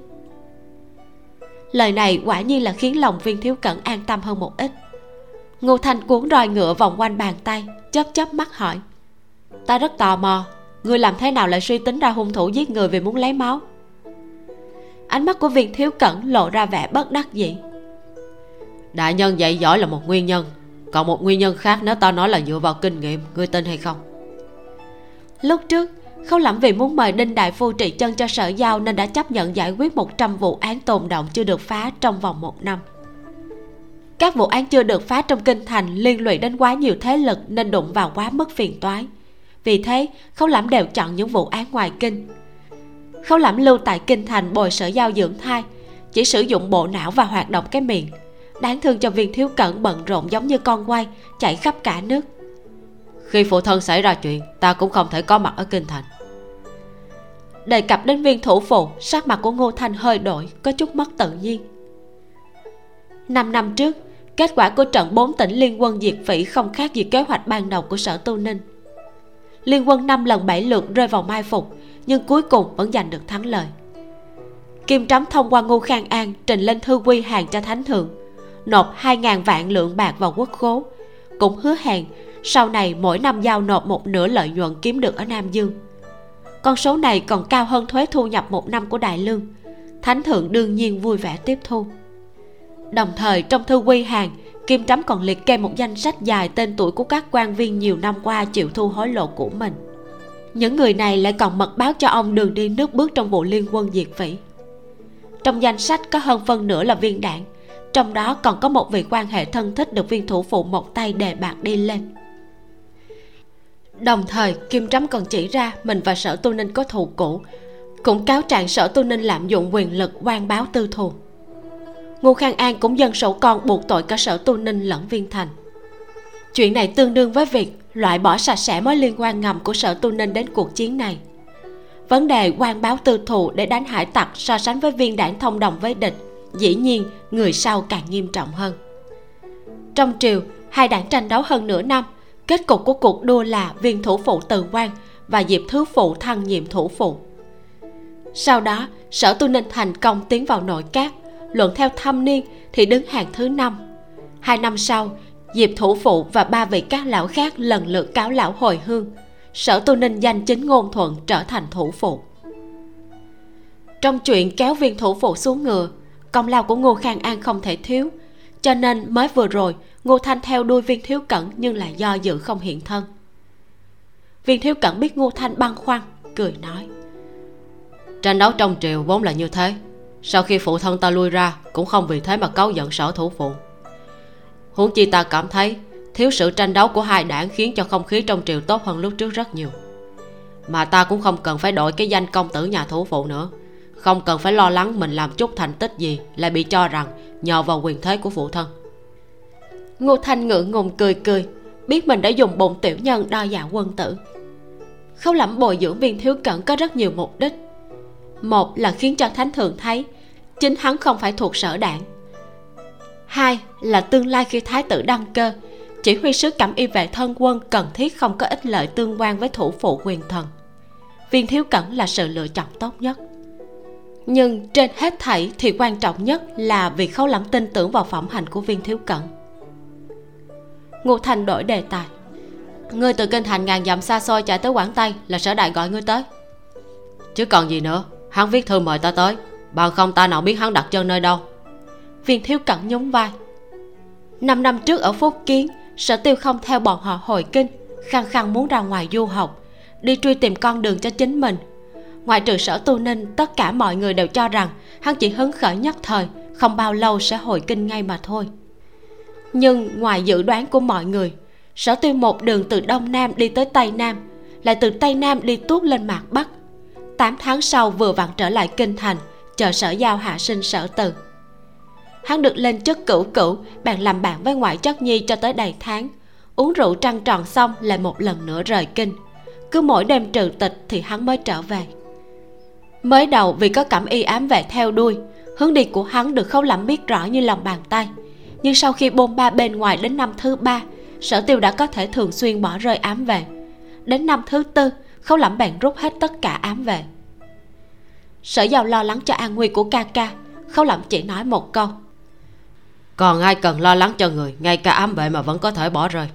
lời này quả nhiên là khiến lòng viên thiếu cẩn an tâm hơn một ít. Ngô thanh cuốn roi ngựa vòng quanh bàn tay chớp chớp mắt hỏi ta rất tò mò ngươi làm thế nào lại suy tính ra hung thủ giết người vì muốn lấy máu? Ánh mắt của viên thiếu cẩn lộ ra vẻ bất đắc dĩ. Đại nhân dạy giỏi là một nguyên nhân còn một nguyên nhân khác nếu ta nói là dựa vào kinh nghiệm ngươi tin hay không? Lúc trước khâu lẩm vì muốn mời đinh đại phu trị chân cho sở giao nên đã chấp nhận giải quyết 100 vụ án tồn động chưa được phá trong vòng một năm. Các vụ án chưa được phá trong kinh thành liên lụy đến quá nhiều thế lực nên đụng vào quá mức phiền toái. Vì thế khâu lẩm đều chọn những vụ án ngoài kinh. Khâu lẩm lưu tại kinh thành bồi sở giao dưỡng thai, chỉ sử dụng bộ não và hoạt động cái miệng. Đáng thương cho viên thiếu cẩn bận rộn giống như con quay chạy khắp cả nước khi phụ thân xảy ra chuyện, ta cũng không thể có mặt ở kinh thành. Đề cập đến viên thủ phụ, sắc mặt của ngô thanh hơi đổi, có chút mất tự nhiên. Năm năm trước, kết quả của trận bốn tỉnh liên quân diệt phỉ không khác gì kế hoạch ban đầu của sở tu ninh. Liên quân năm lần bảy lượt rơi vào mai phục, nhưng cuối cùng vẫn giành được thắng lợi. Kim trắm thông qua ngô khang an trình lên thư quy hàng cho thánh thượng, nộp hai ngàn vạn lượng bạc vào quốc khố, cũng hứa hẹn sau này mỗi năm giao nộp một nửa lợi nhuận kiếm được ở nam dương. Con số này còn cao hơn thuế thu nhập một năm của đại lương. Thánh thượng đương nhiên vui vẻ tiếp thu. Đồng thời, trong thư quy hàng, kim trắm còn liệt kê một danh sách dài tên tuổi của các quan viên nhiều năm qua chịu thu hối lộ của mình. Những người này lại còn mật báo cho ông đường đi nước bước trong vụ liên quân diệt vĩ trong danh sách có hơn phân nửa là viên đạn trong đó còn có một vị quan hệ thân thích được viên thủ phụ một tay đề bạc đi lên đồng thời, kim trắm còn chỉ ra mình và sở tu ninh có thù cũ. Cũng cáo trạng sở tu ninh lạm dụng quyền lực quan báo tư thù. Ngô khang an cũng dân sổ con buộc tội cả sở tu ninh lẫn viên thành. Chuyện này tương đương với việc loại bỏ sạch sẽ mối liên quan ngầm của sở tu ninh đến cuộc chiến này. Vấn đề quan báo tư thù để đánh hải tặc so sánh với viên đảng thông đồng với địch, dĩ nhiên người sau càng nghiêm trọng hơn. Trong triều, hai đảng tranh đấu hơn nửa năm kết cục của cuộc đua là viên thủ phụ từ quan và diệp thứ phụ thăng nhiệm thủ phụ. Sau đó, sở tu ninh thành công tiến vào nội các. Luận theo thâm niên thì đứng hàng thứ năm. Hai năm sau, diệp thủ phụ và ba vị các lão khác lần lượt cáo lão hồi hương. Sở tu ninh danh chính ngôn thuận trở thành thủ phụ. Trong chuyện kéo viên thủ phụ xuống ngựa, công lao của ngô khang an không thể thiếu cho nên mới vừa rồi, ngô thanh theo đuôi viên thiếu cẩn nhưng lại do dự không hiện thân. Viên thiếu cẩn biết ngô thanh băn khoăn, cười nói, tranh đấu trong triều vốn là như thế. Sau khi phụ thân ta lui ra, cũng không vì thế mà cáu giận sở thủ phụ. Huống chi ta cảm thấy, thiếu sự tranh đấu của hai đảng khiến cho không khí trong triều tốt hơn lúc trước rất nhiều. Mà ta cũng không cần phải đổi cái danh công tử nhà thủ phụ nữa. Không cần phải lo lắng mình làm chút thành tích gì lại bị cho rằng nhờ vào quyền thế của phụ thân. Ngô thanh ngượng ngùng cười cười, biết mình đã dùng bụng tiểu nhân đo dạ quân tử. Khâu lẩm bồi dưỡng viên thiếu cẩn có rất nhiều mục đích. Một là khiến cho thánh thượng thấy, chính hắn không phải thuộc sở đảng. Hai là tương lai khi thái tử đăng cơ, chỉ huy sứ cẩm y vệ thân quân cần thiết không có ích lợi tương quan với thủ phụ quyền thần. Viên thiếu cẩn là sự lựa chọn tốt nhất nhưng trên hết thảy thì quan trọng nhất là vì khâu lẩm tin tưởng vào phẩm hành của viên thiếu cẩn ngô thành đổi đề tài. Ngươi từ kinh thành ngàn dặm xa xôi chạy tới quảng tây là sở đại gọi ngươi tới. Chứ còn gì nữa hắn viết thư mời ta tới bằng không ta nào biết hắn đặt chân nơi đâu. Viên thiếu cẩn nhún vai. Năm năm trước ở phúc kiến sở tiêu không theo bọn họ hồi kinh khăng khăng muốn ra ngoài du học đi truy tìm con đường cho chính mình ngoại trừ sở tu ninh, tất cả mọi người đều cho rằng hắn chỉ hứng khởi nhất thời, không bao lâu sẽ hồi kinh ngay mà thôi. Nhưng ngoài dự đoán của mọi người, sở tuyên một đường từ đông nam đi tới tây nam, lại từ tây nam đi tuốt lên mạc bắc. 8 tháng sau vừa vặn trở lại kinh thành, chờ sở giao hạ sinh sở từ. Hắn được lên chức cửu cửu bạn làm bạn với ngoại chất nhi cho tới đầy tháng. Uống rượu trăng tròn xong lại một lần nữa rời kinh. Cứ mỗi đêm trừ tịch thì hắn mới trở về mới đầu vì có cảm y ám vệ theo đuôi hướng đi của hắn được khâu lẩm biết rõ như lòng bàn tay. Nhưng sau khi bôn ba bên ngoài đến năm thứ ba sở tiêu đã có thể thường xuyên bỏ rơi ám vệ. Đến năm thứ tư khâu lẩm bèn rút hết tất cả ám vệ. Sở giàu lo lắng cho an nguy của ca ca khâu lẩm chỉ nói một câu. Còn ai cần lo lắng cho người ngay cả ám vệ mà vẫn có thể bỏ rơi?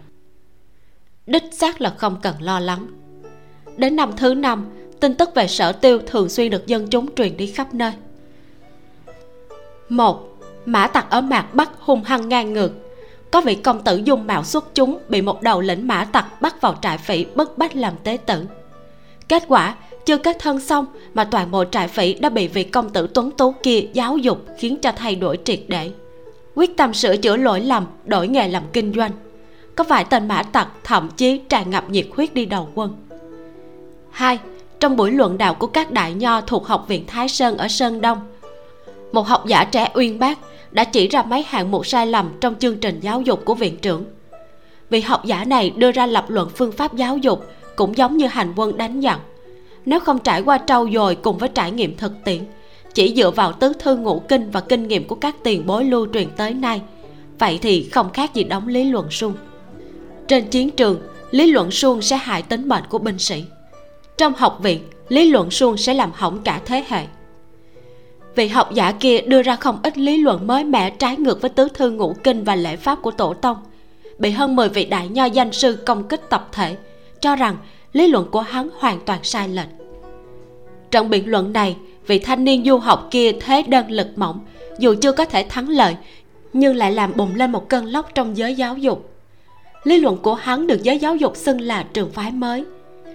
Đích xác là không cần lo lắng. Đến năm thứ năm tin tức về sở tiêu thường xuyên được dân chúng truyền đi khắp nơi. Một, mã tặc ở mạc bắc hung hăng ngang ngược. Có vị công tử dung mạo xuất chúng bị một đầu lĩnh mã tặc bắt vào trại phỉ bức bách làm tế tử. Kết quả, chưa kết thân xong mà toàn bộ trại phỉ đã bị vị công tử tuấn tú kia giáo dục khiến cho thay đổi triệt để. Quyết tâm sửa chữa lỗi lầm, đổi nghề làm kinh doanh. Có vài tên mã tặc thậm chí tràn ngập nhiệt huyết đi đầu quân. Hai trong buổi luận đạo của các đại nho thuộc học viện thái sơn ở sơn đông. Một học giả trẻ uyên bác đã chỉ ra mấy hạng mục sai lầm trong chương trình giáo dục của viện trưởng. Vị học giả này đưa ra lập luận phương pháp giáo dục cũng giống như hành quân đánh giặc. Nếu không trải qua trau dồi cùng với trải nghiệm thực tiễn, chỉ dựa vào tứ thư ngũ kinh và kinh nghiệm của các tiền bối lưu truyền tới nay, vậy thì không khác gì đóng lý luận suông. Trên chiến trường, lý luận suông sẽ hại tính mệnh của binh sĩ trong học viện, lý luận suông sẽ làm hỏng cả thế hệ. Vị học giả kia đưa ra không ít lý luận mới mẻ trái ngược với tứ thư ngũ kinh và lễ pháp của tổ tông. Bị hơn 10 vị đại nho danh sư công kích tập thể, cho rằng lý luận của hắn hoàn toàn sai lệch. Trận biện luận này, vị thanh niên du học kia thế đơn lực mỏng, dù chưa có thể thắng lợi, nhưng lại làm bùng lên một cơn lốc trong giới giáo dục. Lý luận của hắn được giới giáo dục xưng là trường phái mới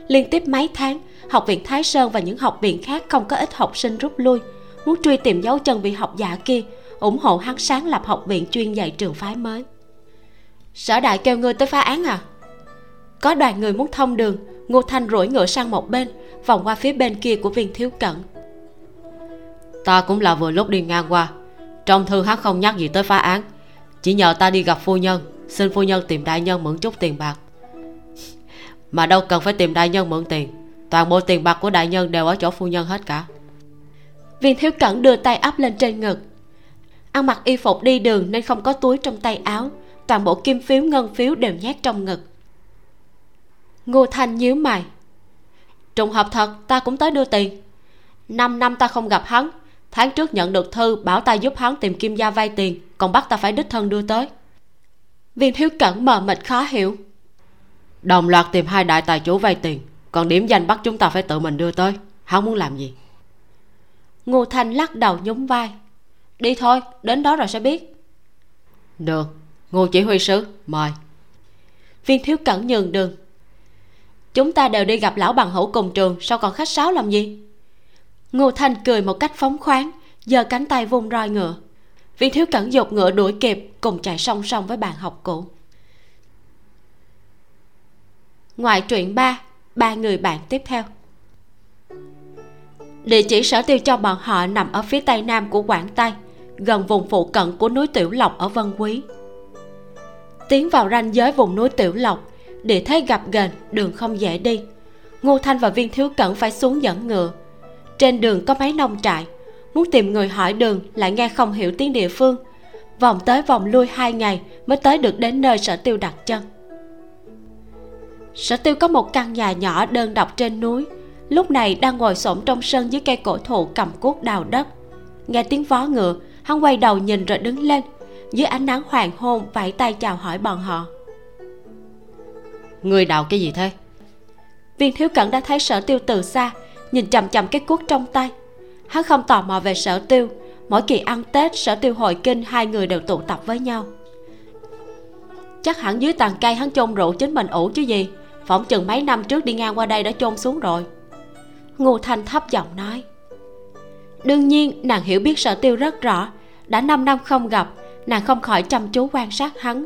liên tiếp mấy tháng, học viện thái sơn và những học viện khác không có ít học sinh rút lui. Muốn truy tìm dấu chân vị học giả kia, ủng hộ hắn sáng lập học viện chuyên dạy trường phái mới. Sở đại kêu ngươi tới phá án à? Có đoàn người muốn thông đường, ngô thanh rủi ngựa sang một bên, vòng qua phía bên kia của viên thiếu cận. Ta cũng là vừa lúc đi ngang qua. Trong thư hắn không nhắc gì tới phá án. Chỉ nhờ ta đi gặp phu nhân, xin phu nhân tìm đại nhân mượn chút tiền bạc mà đâu cần phải tìm đại nhân mượn tiền. Toàn bộ tiền bạc của đại nhân đều ở chỗ phu nhân hết cả. Viên thiếu cẩn đưa tay áp lên trên ngực. Ăn mặc y phục đi đường nên không có túi trong tay áo. Toàn bộ kim phiếu ngân phiếu đều nhét trong ngực. Ngô thanh nhíu mày. Trùng hợp thật ta cũng tới đưa tiền. Năm năm ta không gặp hắn. Tháng trước nhận được thư bảo ta giúp hắn tìm kim gia vay tiền còn bắt ta phải đích thân đưa tới. Viên thiếu cẩn mờ mịt khó hiểu đồng loạt tìm hai đại tài chủ vay tiền. Còn điểm danh bắt chúng ta phải tự mình đưa tới. Hắn muốn làm gì? Ngô thanh lắc đầu nhún vai. Đi thôi đến đó rồi sẽ biết. Được. Ngô chỉ huy sứ mời. Viên thiếu cẩn nhường đường. Chúng ta đều đi gặp lão bằng hữu cùng trường sao còn khách sáo làm gì? Ngô thanh cười một cách phóng khoáng giơ cánh tay vung roi ngựa. Viên thiếu cẩn dục ngựa đuổi kịp cùng chạy song song với bạn học cũ ngoại truyện 3 ba người bạn tiếp theo. Địa chỉ sở tiêu cho bọn họ nằm ở phía tây nam của quảng tây, gần vùng phụ cận của núi tiểu lộc ở vân quý. Tiến vào ranh giới vùng núi tiểu lộc, địa thế gặp ghềnh, đường không dễ đi. Ngô thanh và viên thiếu cẩn phải xuống dẫn ngựa. Trên đường có mấy nông trại, muốn tìm người hỏi đường lại nghe không hiểu tiếng địa phương. Vòng tới vòng lui hai ngày mới tới được đến nơi sở tiêu đặt chân sở tiêu có một căn nhà nhỏ đơn độc trên núi. Lúc này đang ngồi xổm trong sân dưới cây cổ thụ cầm cuốc đào đất. Nghe tiếng vó ngựa hắn quay đầu nhìn rồi đứng lên. Dưới ánh nắng hoàng hôn vẫy tay chào hỏi bọn họ. Người đào cái gì thế? Viên thiếu cẩn đã thấy sở tiêu từ xa nhìn chằm chằm cái cuốc trong tay. Hắn không tò mò về sở tiêu. Mỗi kỳ ăn tết sở tiêu hội kinh hai người đều tụ tập với nhau. Chắc hẳn dưới tàn cây hắn chôn rượu chính mình ủ chứ gì phỏng chừng mấy năm trước đi ngang qua đây đã chôn xuống rồi. Ngô thanh thấp giọng nói. Đương nhiên nàng hiểu biết sở tiêu rất rõ. Đã 5 năm không gặp nàng không khỏi chăm chú quan sát hắn.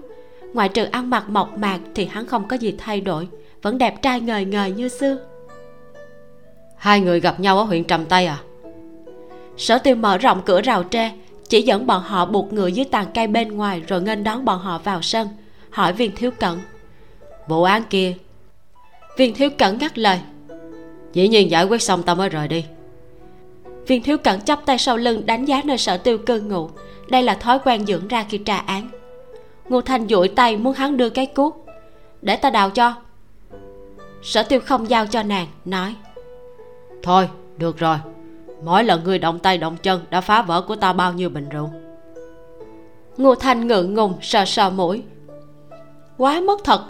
Ngoại trừ ăn mặc mộc mạc thì hắn không có gì thay đổi vẫn đẹp trai ngời ngời như xưa. Hai người gặp nhau ở huyện trầm tây à? Sở tiêu mở rộng cửa rào tre chỉ dẫn bọn họ buộc ngựa dưới tàn cây bên ngoài rồi nghênh đón bọn họ vào sân hỏi viên thiếu cẩn. Vụ án kia viên thiếu cẩn ngắt lời. Dĩ nhiên giải quyết xong ta mới rời đi. Viên thiếu cẩn chắp tay sau lưng đánh giá nơi sở tiêu cư ngụ. Đây là thói quen dưỡng ra khi tra án. Ngô thanh duỗi tay muốn hắn đưa cái cuốc. Để ta đào cho. Sở tiêu không giao cho nàng, nói. Thôi, được rồi. Mỗi lần người động tay động chân đã phá vỡ của ta bao nhiêu bình rượu. Ngô thanh ngượng ngùng, sờ sờ mũi. Quá mất thật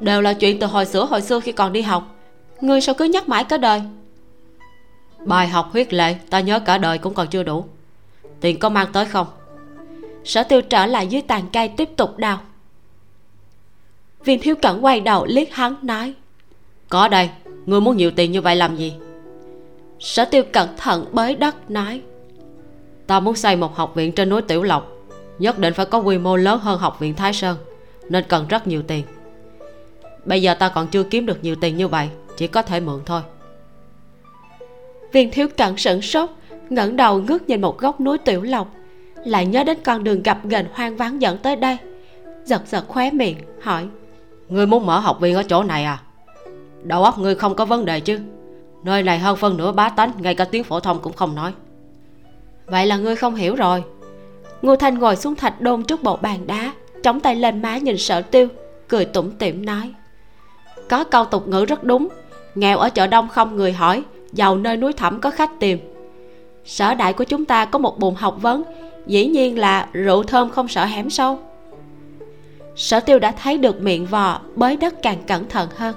đều là chuyện từ hồi xưa hồi xưa khi còn đi học. Ngươi sao cứ nhắc mãi cả đời? Bài học huyết lệ, ta nhớ cả đời cũng còn chưa đủ. Tiền có mang tới không? Sở tiêu trở lại dưới tàn cây tiếp tục đào. Viên thiếu cẩn quay đầu liếc hắn, nói, có đây, ngươi muốn nhiều tiền như vậy làm gì? Sở tiêu cẩn thận bới đất, nói, ta muốn xây một học viện trên núi tiểu lộc, nhất định phải có quy mô lớn hơn học viện thái sơn, nên cần rất nhiều tiền bây giờ ta còn chưa kiếm được nhiều tiền như vậy chỉ có thể mượn thôi. Viên thiếu cẩn sửng sốt ngẩng đầu ngước nhìn một góc núi tiểu lộc lại nhớ đến con đường gặp ghềnh hoang vắng dẫn tới đây. Giật giật khóe miệng hỏi. Ngươi muốn mở học viện ở chỗ này à? Đầu óc ngươi không có vấn đề chứ? Nơi này hơn phân nửa bá tánh ngay cả tiếng phổ thông cũng không nói. Vậy là ngươi không hiểu rồi. Ngô thanh ngồi xuống thạch đôn trước bộ bàn đá chống tay lên má nhìn sở tiêu cười tủm tỉm nói có câu tục ngữ rất đúng. Nghèo ở chợ đông không người hỏi, giàu nơi núi thẳm có khách tìm. Sở đại của chúng ta có một bồn học vấn, dĩ nhiên là rượu thơm không sợ hẻm sâu. Sở tiêu đã thấy được miệng vò, bới đất càng cẩn thận hơn.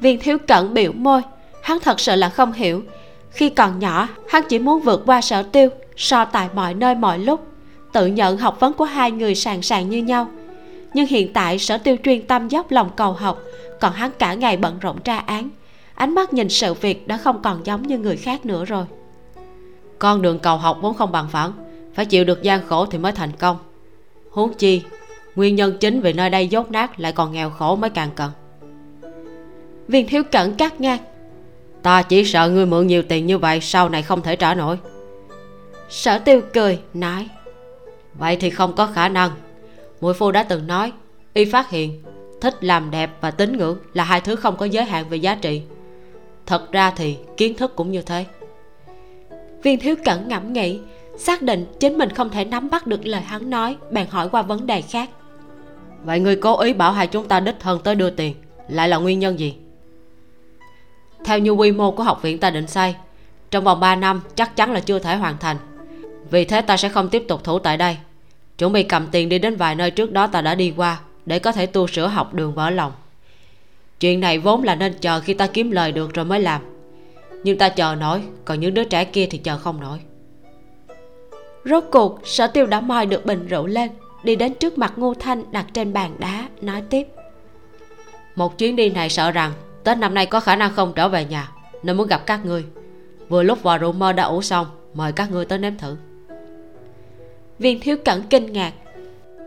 Viên thiếu cẩn biểu môi, hắn thật sự là không hiểu. Khi còn nhỏ, hắn chỉ muốn vượt qua sở tiêu, so tài mọi nơi mọi lúc, tự nhận học vấn của hai người sàng sàng như nhau. Nhưng hiện tại, sở tiêu chuyên tâm dốc lòng cầu học còn hắn cả ngày bận rộn tra án. Ánh mắt nhìn sự việc đã không còn giống như người khác nữa rồi. Con đường cầu học vốn không bằng phẳng phải chịu được gian khổ thì mới thành công. Huống chi nguyên nhân chính vì nơi đây dốt nát lại còn nghèo khổ mới càng cần. Viên thiếu cẩn cắt ngang. Ta chỉ sợ ngươi mượn nhiều tiền như vậy sau này không thể trả nổi. Sở tiêu cười nói. Vậy thì không có khả năng. Muội phu đã từng nói y phát hiện thích làm đẹp và tín ngưỡng là hai thứ không có giới hạn về giá trị. Thật ra thì kiến thức cũng như thế. Viên thiếu cẩn ngẫm nghĩ, xác định chính mình không thể nắm bắt được lời hắn nói, bèn hỏi qua vấn đề khác. Vậy người cố ý bảo hai chúng ta đích thân tới đưa tiền, lại là nguyên nhân gì? Theo như quy mô của học viện ta định xây, trong vòng 3 năm chắc chắn là chưa thể hoàn thành. Vì thế ta sẽ không tiếp tục thủ tại đây. Chuẩn bị cầm tiền đi đến vài nơi trước đó ta đã đi qua để có thể tu sửa học đường vỡ lòng. Chuyện này vốn là nên chờ khi ta kiếm lời được rồi mới làm. Nhưng ta chờ nổi còn những đứa trẻ kia thì chờ không nổi. Rốt cuộc sở tiêu đã moi được bình rượu lên đi đến trước mặt ngô thanh đặt trên bàn đá nói tiếp. Một chuyến đi này sợ rằng tết năm nay có khả năng không trở về nhà nên muốn gặp các ngươi. Vừa lúc vào rượu mơ đã ủ xong mời các ngươi tới nếm thử. Viên thiếu cẩn kinh ngạc.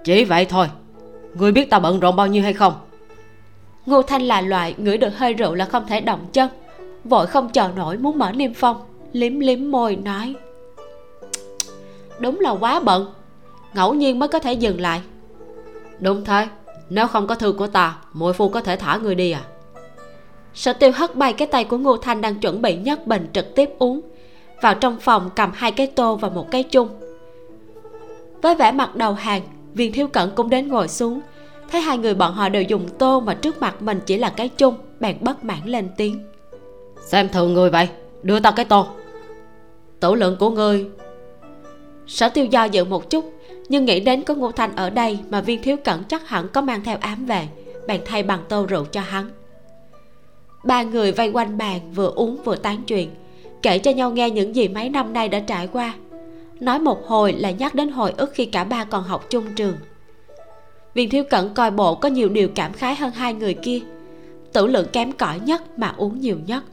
Chỉ vậy thôi ngươi biết ta bận rộn bao nhiêu hay không? Ngô thanh là loại ngửi được hơi rượu là không thể động chân. Vội không chờ nổi muốn mở niêm phong liếm liếm môi nói. Đúng là quá bận ngẫu nhiên mới có thể dừng lại. Đúng thế nếu không có thư của ta muội phu có thể thả người đi à? Sở tiêu hất bay cái tay của ngô thanh đang chuẩn bị nhấc bình trực tiếp uống vào trong phòng cầm hai cái tô và một cái chung. Với vẻ mặt đầu hàng viên thiếu cẩn cũng đến ngồi xuống. Thấy hai người bọn họ đều dùng tô mà trước mặt mình chỉ là cái chung bèn bất mãn lên tiếng. Xem thường người vậy đưa tao cái tô. Tủ lượng của ngươi. Sở tiêu do dự một chút nhưng nghĩ đến có ngô thanh ở đây mà viên thiếu cẩn chắc hẳn có mang theo ám về bèn thay bằng tô rượu cho hắn. Ba người vây quanh bàn vừa uống vừa tán chuyện kể cho nhau nghe những gì mấy năm nay đã trải qua nói một hồi là nhắc đến hồi ức khi cả ba còn học chung trường. Viên thiếu cẩn coi bộ có nhiều điều cảm khái hơn hai người kia. Tử lượng kém cỏi nhất mà uống nhiều nhất.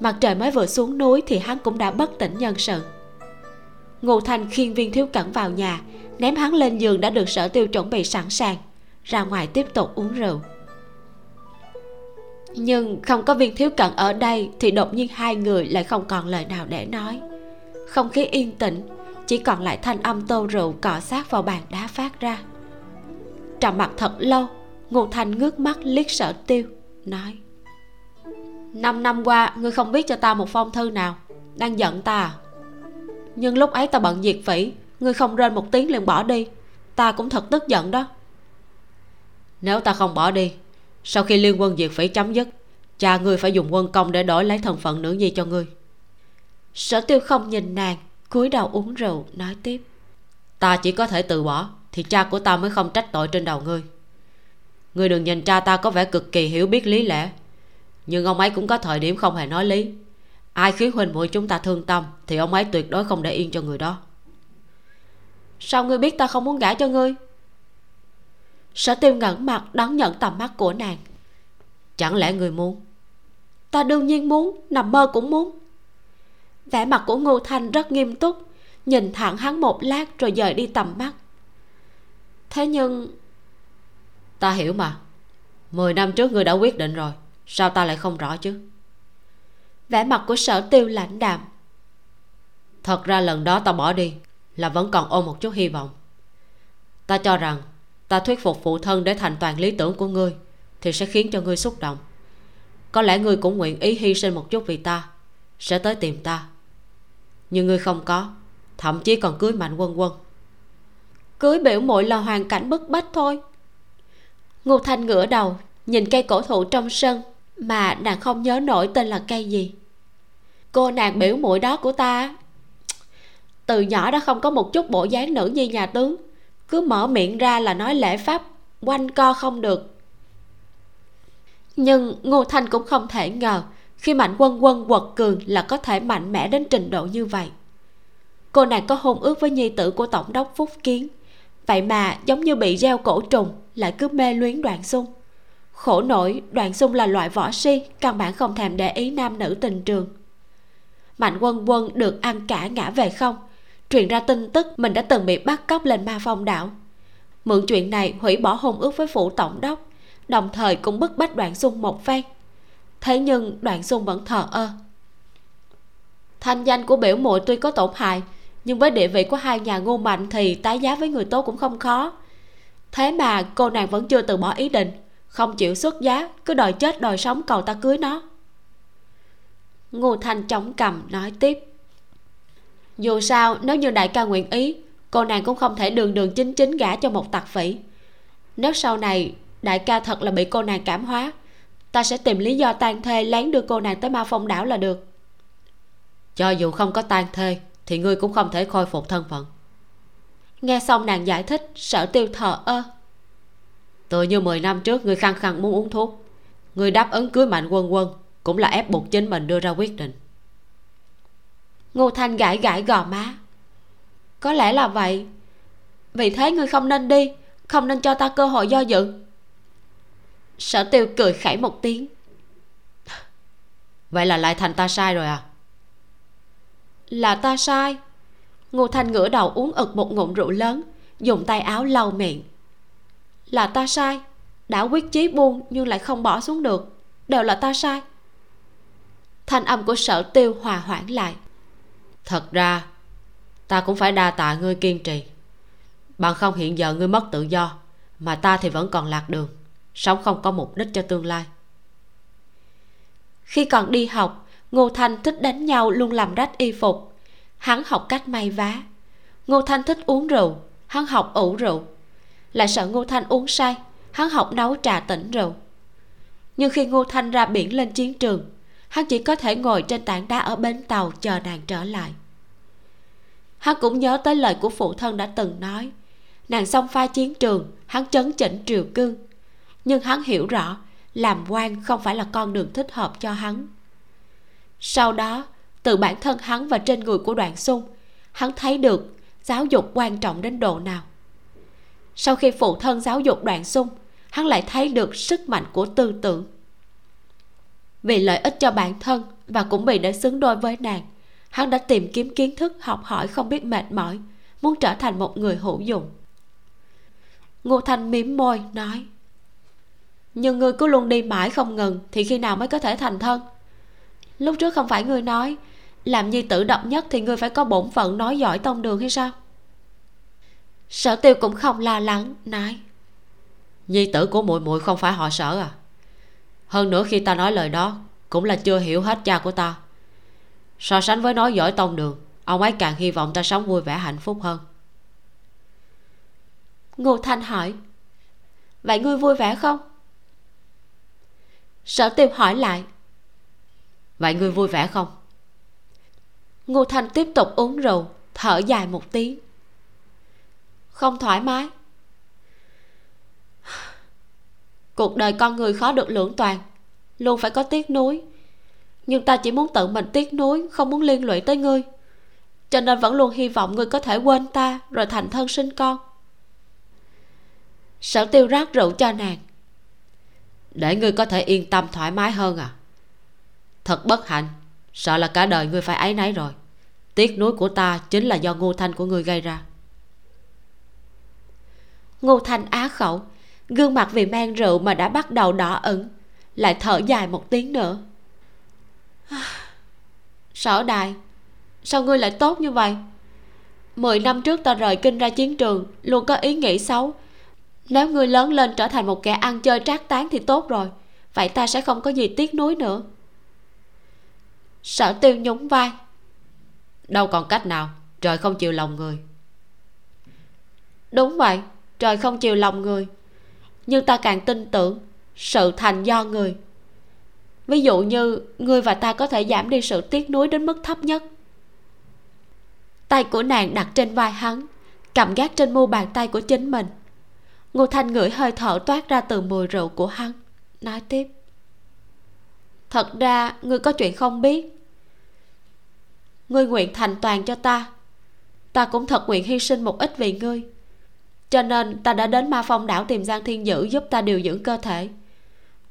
Mặt trời mới vừa xuống núi thì hắn cũng đã bất tỉnh nhân sự. Ngô Thanh khiêng viên thiếu cẩn vào nhà, ném hắn lên giường đã được sở tiêu chuẩn bị sẵn sàng, ra ngoài tiếp tục uống rượu. Nhưng không có viên thiếu cận ở đây thì đột nhiên hai người lại không còn lời nào để nói không khí yên tĩnh, chỉ còn lại thanh âm tô rượu cọ sát vào bàn đá phát ra. Trầm mặt thật lâu, ngô thanh ngước mắt liếc sở tiêu, nói, năm năm qua, ngươi không biết cho ta một phong thư nào, đang giận ta à? Nhưng lúc ấy ta bận diệt phỉ, ngươi không rên một tiếng liền bỏ đi, ta cũng thật tức giận đó. Nếu ta không bỏ đi, sau khi liên quân diệt phỉ chấm dứt, cha ngươi phải dùng quân công để đổi lấy thân phận nữ nhi cho ngươi sở tiêu không nhìn nàng cúi đầu uống rượu nói tiếp. Ta chỉ có thể từ bỏ thì cha của ta mới không trách tội trên đầu ngươi. Ngươi đừng nhìn cha ta có vẻ cực kỳ hiểu biết lý lẽ nhưng ông ấy cũng có thời điểm không hề nói lý. Ai khiến huynh muội chúng ta thương tâm thì ông ấy tuyệt đối không để yên cho người đó. Sao ngươi biết ta không muốn gả cho ngươi? Sở tiêu ngẩn mặt đón nhận tầm mắt của nàng. Chẳng lẽ ngươi muốn? Ta đương nhiên muốn nằm mơ cũng muốn vẻ mặt của ngô thanh rất nghiêm túc nhìn thẳng hắn một lát rồi dời đi tầm mắt. Thế nhưng ta hiểu mà. Mười năm trước ngươi đã quyết định rồi sao ta lại không rõ chứ? Vẻ mặt của sở tiêu lãnh đạm. Thật ra lần đó ta bỏ đi là vẫn còn ôm một chút hy vọng. Ta cho rằng ta thuyết phục phụ thân để thành toàn lý tưởng của ngươi thì sẽ khiến cho ngươi xúc động. Có lẽ ngươi cũng nguyện ý hy sinh một chút vì ta sẽ tới tìm ta nhưng ngươi không có, thậm chí còn cưới mạnh quân quân. Cưới biểu muội là hoàn cảnh bức bách thôi. Ngô thanh ngửa đầu, nhìn cây cổ thụ trong sân, mà nàng không nhớ nổi tên là cây gì. Cô nàng biểu muội đó của ta, từ nhỏ đã không có một chút bộ dáng nữ như nhà tướng. Cứ mở miệng ra là nói lễ pháp, quanh co không được. Nhưng ngô thanh cũng không thể ngờ khi mạnh quân quân quật cường là có thể mạnh mẽ đến trình độ như vậy. Cô nàng có hôn ước với nhi tử của tổng đốc phúc kiến. Vậy mà giống như bị gieo cổ trùng, lại cứ mê luyến đoạn xung. Khổ nổi đoạn xung là loại võ si căn bản không thèm để ý nam nữ tình trường. Mạnh quân quân được ăn cả ngã về không. Truyền ra tin tức mình đã từng bị bắt cóc lên ma phong đảo. Mượn chuyện này hủy bỏ hôn ước với phủ tổng đốc, đồng thời cũng bức bách đoạn xung một phen thế nhưng đoạn xung vẫn thờ ơ. Thanh danh của biểu muội tuy có tổn hại, nhưng với địa vị của hai nhà ngô mạnh thì tái giá với người tốt cũng không khó. Thế mà cô nàng vẫn chưa từ bỏ ý định, không chịu xuất giá, cứ đòi chết đòi sống cầu ta cưới nó. Ngô thanh chống cầm, nói tiếp. Dù sao, nếu như đại ca nguyện ý, cô nàng cũng không thể đường đường chính chính gả cho một tặc phỉ. Nếu sau này đại ca thật là bị cô nàng cảm hóa ta sẽ tìm lý do tan thê lén đưa cô nàng tới ma phong đảo là được. Cho dù không có tan thê thì ngươi cũng không thể khôi phục thân phận. Nghe xong nàng giải thích sở tiêu thờ ơ. Tự như 10 năm trước ngươi khăng khăng muốn uống thuốc. Ngươi đáp ứng cưới mạnh quân quân cũng là ép buộc chính mình đưa ra quyết định. Ngô thanh gãi gãi gò má. Có lẽ là vậy. Vì thế ngươi không nên đi không nên cho ta cơ hội do dự sở tiêu cười khẩy một tiếng. Vậy là lại thành ta sai rồi à? Là ta sai. Ngô thanh ngửa đầu uống ực một ngụm rượu lớn dùng tay áo lau miệng. Là ta sai. Đã quyết chí buông nhưng lại không bỏ xuống được. Đều là ta sai. Thanh âm của sở tiêu hòa hoãn lại. Thật ra ta cũng phải đa tạ ngươi kiên trì. Bằng không hiện giờ ngươi mất tự do mà ta thì vẫn còn lạc đường sống không có mục đích cho tương lai. Khi còn đi học, ngô thanh thích đánh nhau luôn làm rách y phục. Hắn học cách may vá. Ngô thanh thích uống rượu, hắn học ủ rượu. Lại sợ ngô thanh uống say, hắn học nấu trà tỉnh rượu. Nhưng khi ngô thanh ra biển lên chiến trường, hắn chỉ có thể ngồi trên tảng đá ở bến tàu chờ nàng trở lại. Hắn cũng nhớ tới lời của phụ thân đã từng nói, nàng xông pha chiến trường, hắn chấn chỉnh triều cương nhưng hắn hiểu rõ, làm quan không phải là con đường thích hợp cho hắn. Sau đó, từ bản thân hắn và trên người của đoạn xung, hắn thấy được giáo dục quan trọng đến độ nào. Sau khi phụ thân giáo dục đoạn xung, hắn lại thấy được sức mạnh của tư tưởng. Vì lợi ích cho bản thân và cũng vì để xứng đôi với nàng, hắn đã tìm kiếm kiến thức học hỏi không biết mệt mỏi, muốn trở thành một người hữu dụng. Ngô thanh mím môi, nói nhưng ngươi cứ luôn đi mãi không ngừng thì khi nào mới có thể thành thân? Lúc trước không phải ngươi nói, làm nhi tử độc nhất thì ngươi phải có bổn phận nói giỏi tông đường hay sao? Sở tiêu cũng không lo lắng, nói, nhi tử của muội muội không phải họ sở à? Hơn nữa khi ta nói lời đó, cũng là chưa hiểu hết cha của ta. So sánh với nói giỏi tông đường, ông ấy càng hy vọng ta sống vui vẻ hạnh phúc hơn. Ngô thanh hỏi, vậy ngươi vui vẻ không? Sở tiêu hỏi lại. Vậy ngươi vui vẻ không? Ngô thanh tiếp tục uống rượu thở dài một tiếng không thoải mái. Cuộc đời con người khó được lưỡng toàn luôn phải có tiếc nuối. Nhưng ta chỉ muốn tự mình tiếc nuối không muốn liên lụy tới ngươi. Cho nên vẫn luôn hy vọng ngươi có thể quên ta rồi thành thân sinh con. Sở tiêu rót rượu cho nàng để ngươi có thể yên tâm thoải mái hơn à? Thật bất hạnh. Sợ là cả đời ngươi phải ấy nấy rồi. Tiếc nuối của ta chính là do ngô thanh của ngươi gây ra. Ngô thanh á khẩu. Gương mặt vì men rượu mà đã bắt đầu đỏ ửng. Lại thở dài một tiếng nữa. [sighs] Sở đài, sao ngươi lại tốt như vậy? Mười năm trước ta rời kinh ra chiến trường luôn có ý nghĩ xấu nếu ngươi lớn lên trở thành một kẻ ăn chơi trác tán thì tốt rồi vậy ta sẽ không có gì tiếc nuối nữa. Sở tiêu nhún vai. Đâu còn cách nào trời không chịu lòng người. Đúng vậy trời không chịu lòng người. Nhưng ta càng tin tưởng sự thành do người. Ví dụ như ngươi và ta có thể giảm đi sự tiếc nuối đến mức thấp nhất. Tay của nàng đặt trên vai hắn cầm gác trên mu bàn tay của chính mình ngô thanh ngửi hơi thở toát ra từ mùi rượu của hắn, nói tiếp. Thật ra, ngươi có chuyện không biết. Ngươi nguyện thành toàn cho ta. Ta cũng thật nguyện hy sinh một ít vì ngươi. Cho nên, ta đã đến ma phong đảo tìm giang thiên dữ giúp ta điều dưỡng cơ thể.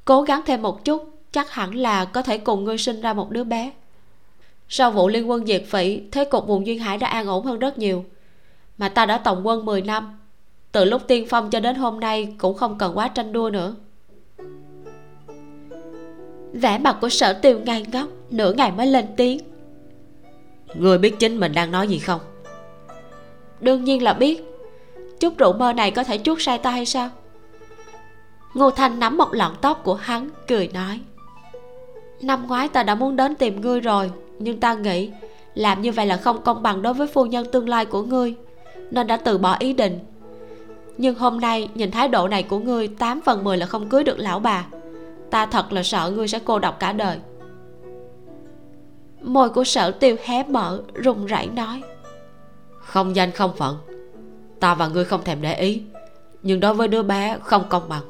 Cố gắng thêm một chút, chắc hẳn là có thể cùng ngươi sinh ra một đứa bé. Sau vụ liên quân diệt phỉ, thế cục vùng duyên hải đã an ổn hơn rất nhiều. Mà ta đã tổng quân 10 năm từ lúc tiên phong cho đến hôm nay cũng không cần quá tranh đua nữa. Vẻ mặt của sở tiêu ngay ngóc nửa ngày mới lên tiếng. Người biết chính mình đang nói gì không? Đương nhiên là biết. Chút rượu mơ này có thể chuốt sai ta hay sao? Ngô thanh nắm một lọn tóc của hắn, cười nói. Năm ngoái ta đã muốn đến tìm ngươi rồi, nhưng ta nghĩ làm như vậy là không công bằng đối với phu nhân tương lai của ngươi, nên đã từ bỏ ý định nhưng hôm nay nhìn thái độ này của ngươi tám phần mười là không cưới được lão bà. Ta thật là sợ ngươi sẽ cô độc cả đời. Môi của sở tiêu hé mở run rẩy nói. Không danh không phận. Ta và ngươi không thèm để ý. Nhưng đối với đứa bé không công bằng.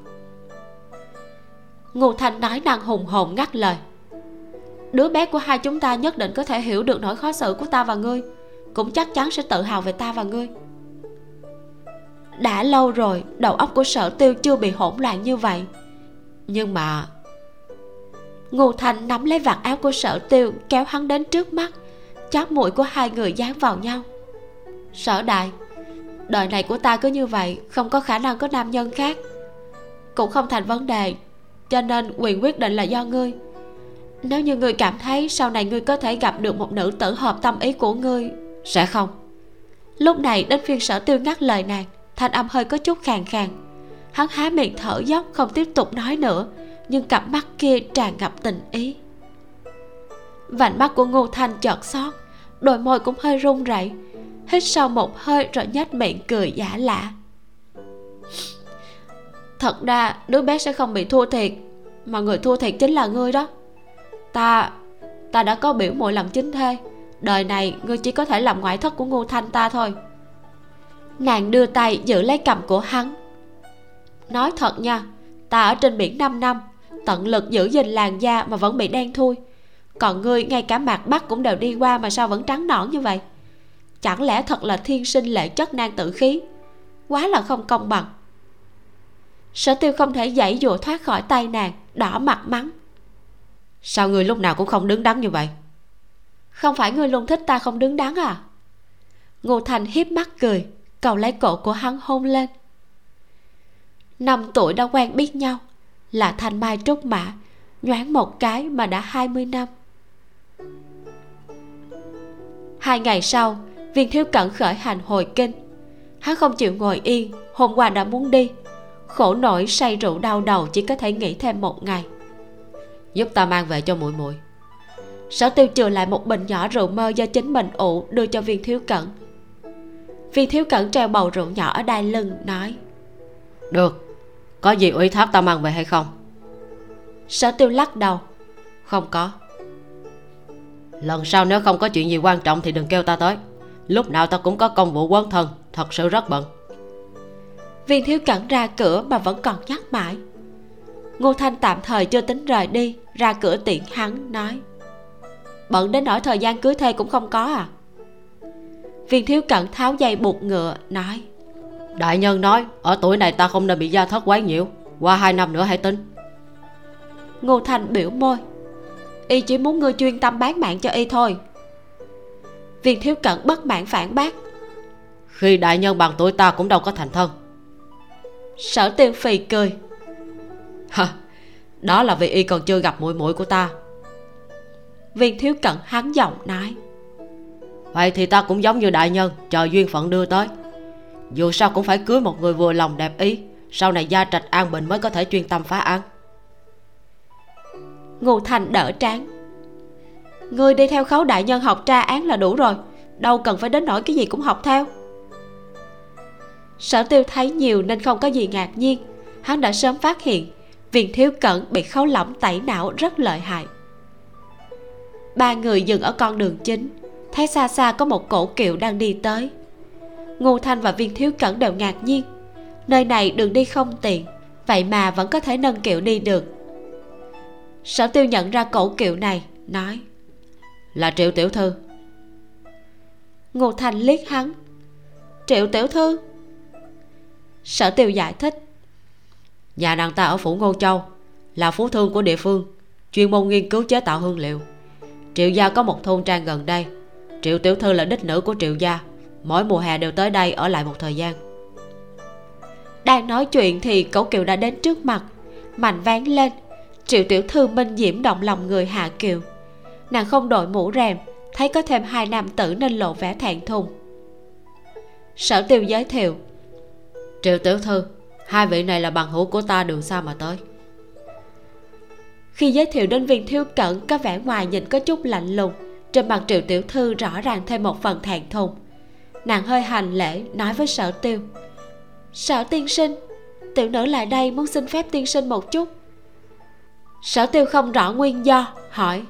Ngô thanh nói năng hùng hồn ngắt lời. Đứa bé của hai chúng ta nhất định có thể hiểu được nỗi khó xử của ta và ngươi. Cũng chắc chắn sẽ tự hào về ta và ngươi đã lâu rồi, đầu óc của sở tiêu chưa bị hỗn loạn như vậy. Nhưng mà, ngô thành nắm lấy vạt áo của sở tiêu, kéo hắn đến trước mắt. Chóp mũi của hai người dán vào nhau. Sở đại, đời này của ta cứ như vậy, không có khả năng có nam nhân khác. Cũng không thành vấn đề, cho nên quyền quyết định là do ngươi. Nếu như ngươi cảm thấy sau này ngươi có thể gặp được một nữ tử hợp tâm ý của ngươi, sẽ không? Lúc này, đến phiên sở tiêu ngắt lời nàng thanh âm hơi có chút khàn khàn. Hắn há miệng thở dốc, không tiếp tục nói nữa, nhưng cặp mắt kia tràn ngập tình ý. Vành mắt của ngô thanh chợt xót, đôi môi cũng hơi run rẩy. Hít sâu một hơi rồi nhếch miệng cười giả lạ thật ra, đứa bé sẽ không bị thua thiệt, mà người thua thiệt chính là ngươi đó. Ta ta đã có biểu muội làm chính thê. Đời này, ngươi chỉ có thể làm ngoại thất của ngô thanh ta thôi nàng đưa tay giữ lấy cầm của hắn. Nói thật nha, ta ở trên biển 5 năm, tận lực giữ gìn làn da mà vẫn bị đen thui. Còn ngươi, ngay cả mặt bắc cũng đều đi qua mà sao vẫn trắng nõn như vậy? Chẳng lẽ thật là thiên sinh lệ chất nan tự khí? Quá là không công bằng. Sở tiêu không thể dãy dụa thoát khỏi tay nàng, đỏ mặt mắng. Sao ngươi lúc nào cũng không đứng đắn như vậy? Không phải ngươi luôn thích ta không đứng đắn à? Ngô thành hiếp mắt cười cầu lấy cổ của hắn hôn lên. Năm tuổi đã quen biết nhau là thanh mai trúc mã nhoáng một cái mà đã hai mươi năm. Hai ngày sau viên thiếu cẩn khởi hành hồi kinh. Hắn không chịu ngồi yên hôm qua đã muốn đi. Khổ nổi say rượu đau đầu chỉ có thể nghỉ thêm một ngày. Giúp ta mang về cho muội muội. Sở tiêu trừ lại một bình nhỏ rượu mơ do chính mình ủ đưa cho viên thiếu cẩn viên thiếu cẩn treo bầu rượu nhỏ ở đai lưng nói. Được. Có gì ủy thác ta mang về hay không? Sở tiêu lắc đầu. Không có. Lần sau nếu không có chuyện gì quan trọng thì đừng kêu ta tới. Lúc nào ta cũng có công vụ quân thân thật sự rất bận. Viên thiếu cẩn ra cửa mà vẫn còn nhắc mãi. Ngô thanh tạm thời chưa tính rời đi ra cửa tiện hắn nói. Bận đến nỗi thời gian cưới thê cũng không có à viên thiếu cẩn tháo dây buộc ngựa nói đại nhân nói ở tuổi này ta không nên bị gia thất quá nhiều, qua hai năm nữa hãy tính ngô thành biểu môi y chỉ muốn ngươi chuyên tâm bán mạng cho y thôi. Viên thiếu cẩn bất mãn phản bác khi đại nhân bằng tuổi ta cũng đâu có thành thân. Sở tiêu phì cười hả đó là vì y còn chưa gặp muội muội của ta. Viên thiếu cẩn hắn giọng nói vậy thì ta cũng giống như đại nhân, chờ duyên phận đưa tới. Dù sao cũng phải cưới một người vừa lòng đẹp ý, sau này gia trạch an bình mới có thể chuyên tâm phá án. Ngô thành đỡ tráng ngươi đi theo khấu đại nhân học tra án là đủ rồi, đâu cần phải đến nỗi cái gì cũng học theo. Sở tiêu thấy nhiều nên không có gì ngạc nhiên. Hắn đã sớm phát hiện Viện thiếu cẩn bị khấu lỏng tẩy não rất lợi hại. Ba người dừng ở con đường chính thấy xa xa có một cổ kiệu đang đi tới. Ngô thanh và viên thiếu cẩn đều ngạc nhiên. Nơi này đường đi không tiện, vậy mà vẫn có thể nâng kiệu đi được. Sở tiêu nhận ra cổ kiệu này, nói, là triệu tiểu thư. Ngô thanh liếc hắn, triệu tiểu thư? Sở tiêu giải thích, nhà nàng ta ở phủ ngô châu, là phú thương của địa phương, chuyên môn nghiên cứu chế tạo hương liệu. Triệu gia có một thôn trang gần đây triệu tiểu thư là đích nữ của triệu gia. Mỗi mùa hè đều tới đây ở lại một thời gian. Đang nói chuyện thì cậu kiều đã đến trước mặt. Mạnh ván lên. Triệu tiểu thư minh diễm động lòng người hạ kiều. Nàng không đội mũ rèm, thấy có thêm hai nam tử nên lộ vẻ thẹn thùng. Sở tiêu giới thiệu, triệu tiểu thư, hai vị này là bằng hữu của ta đường xa mà tới. Khi giới thiệu đến viên thiếu cẩn, có vẻ ngoài nhìn có chút lạnh lùng trên mặt triệu tiểu thư rõ ràng thêm một phần thẹn thùng. Nàng hơi hành lễ, nói với sở tiêu. Sở tiên sinh, tiểu nữ lại đây muốn xin phép tiên sinh một chút. Sở tiêu không rõ nguyên do, hỏi.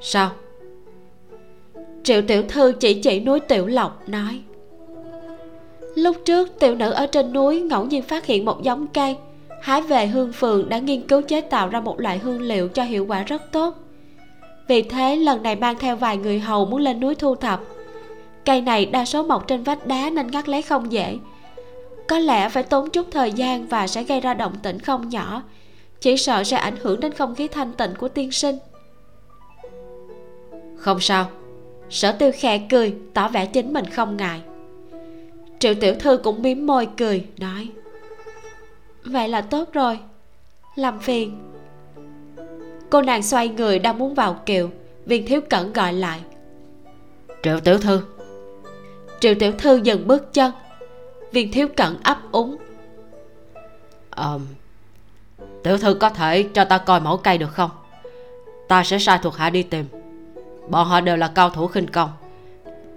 Sao? Triệu tiểu thư chỉ chỉ núi tiểu lộc, nói. Lúc trước, tiểu nữ ở trên núi ngẫu nhiên phát hiện một giống cây. Hái về hương phường đã nghiên cứu chế tạo ra một loại hương liệu cho hiệu quả rất tốt vì thế lần này mang theo vài người hầu muốn lên núi thu thập. Cây này đa số mọc trên vách đá nên ngắt lấy không dễ. Có lẽ phải tốn chút thời gian và sẽ gây ra động tĩnh không nhỏ chỉ sợ sẽ ảnh hưởng đến không khí thanh tịnh của tiên sinh. Không sao. Sở tiêu khẽ cười tỏ vẻ chính mình không ngại. Triệu tiểu thư cũng miếm môi cười nói. Vậy là tốt rồi. Làm phiền cô nàng xoay người đang muốn vào kiệu viên thiếu cẩn gọi lại. Triệu tiểu thư. Triệu tiểu thư dừng bước chân. Viên thiếu cẩn ấp úng. Um, tiểu thư có thể cho ta coi mẫu cây được không? Ta sẽ sai thuộc hạ đi tìm. Bọn họ đều là cao thủ khinh công.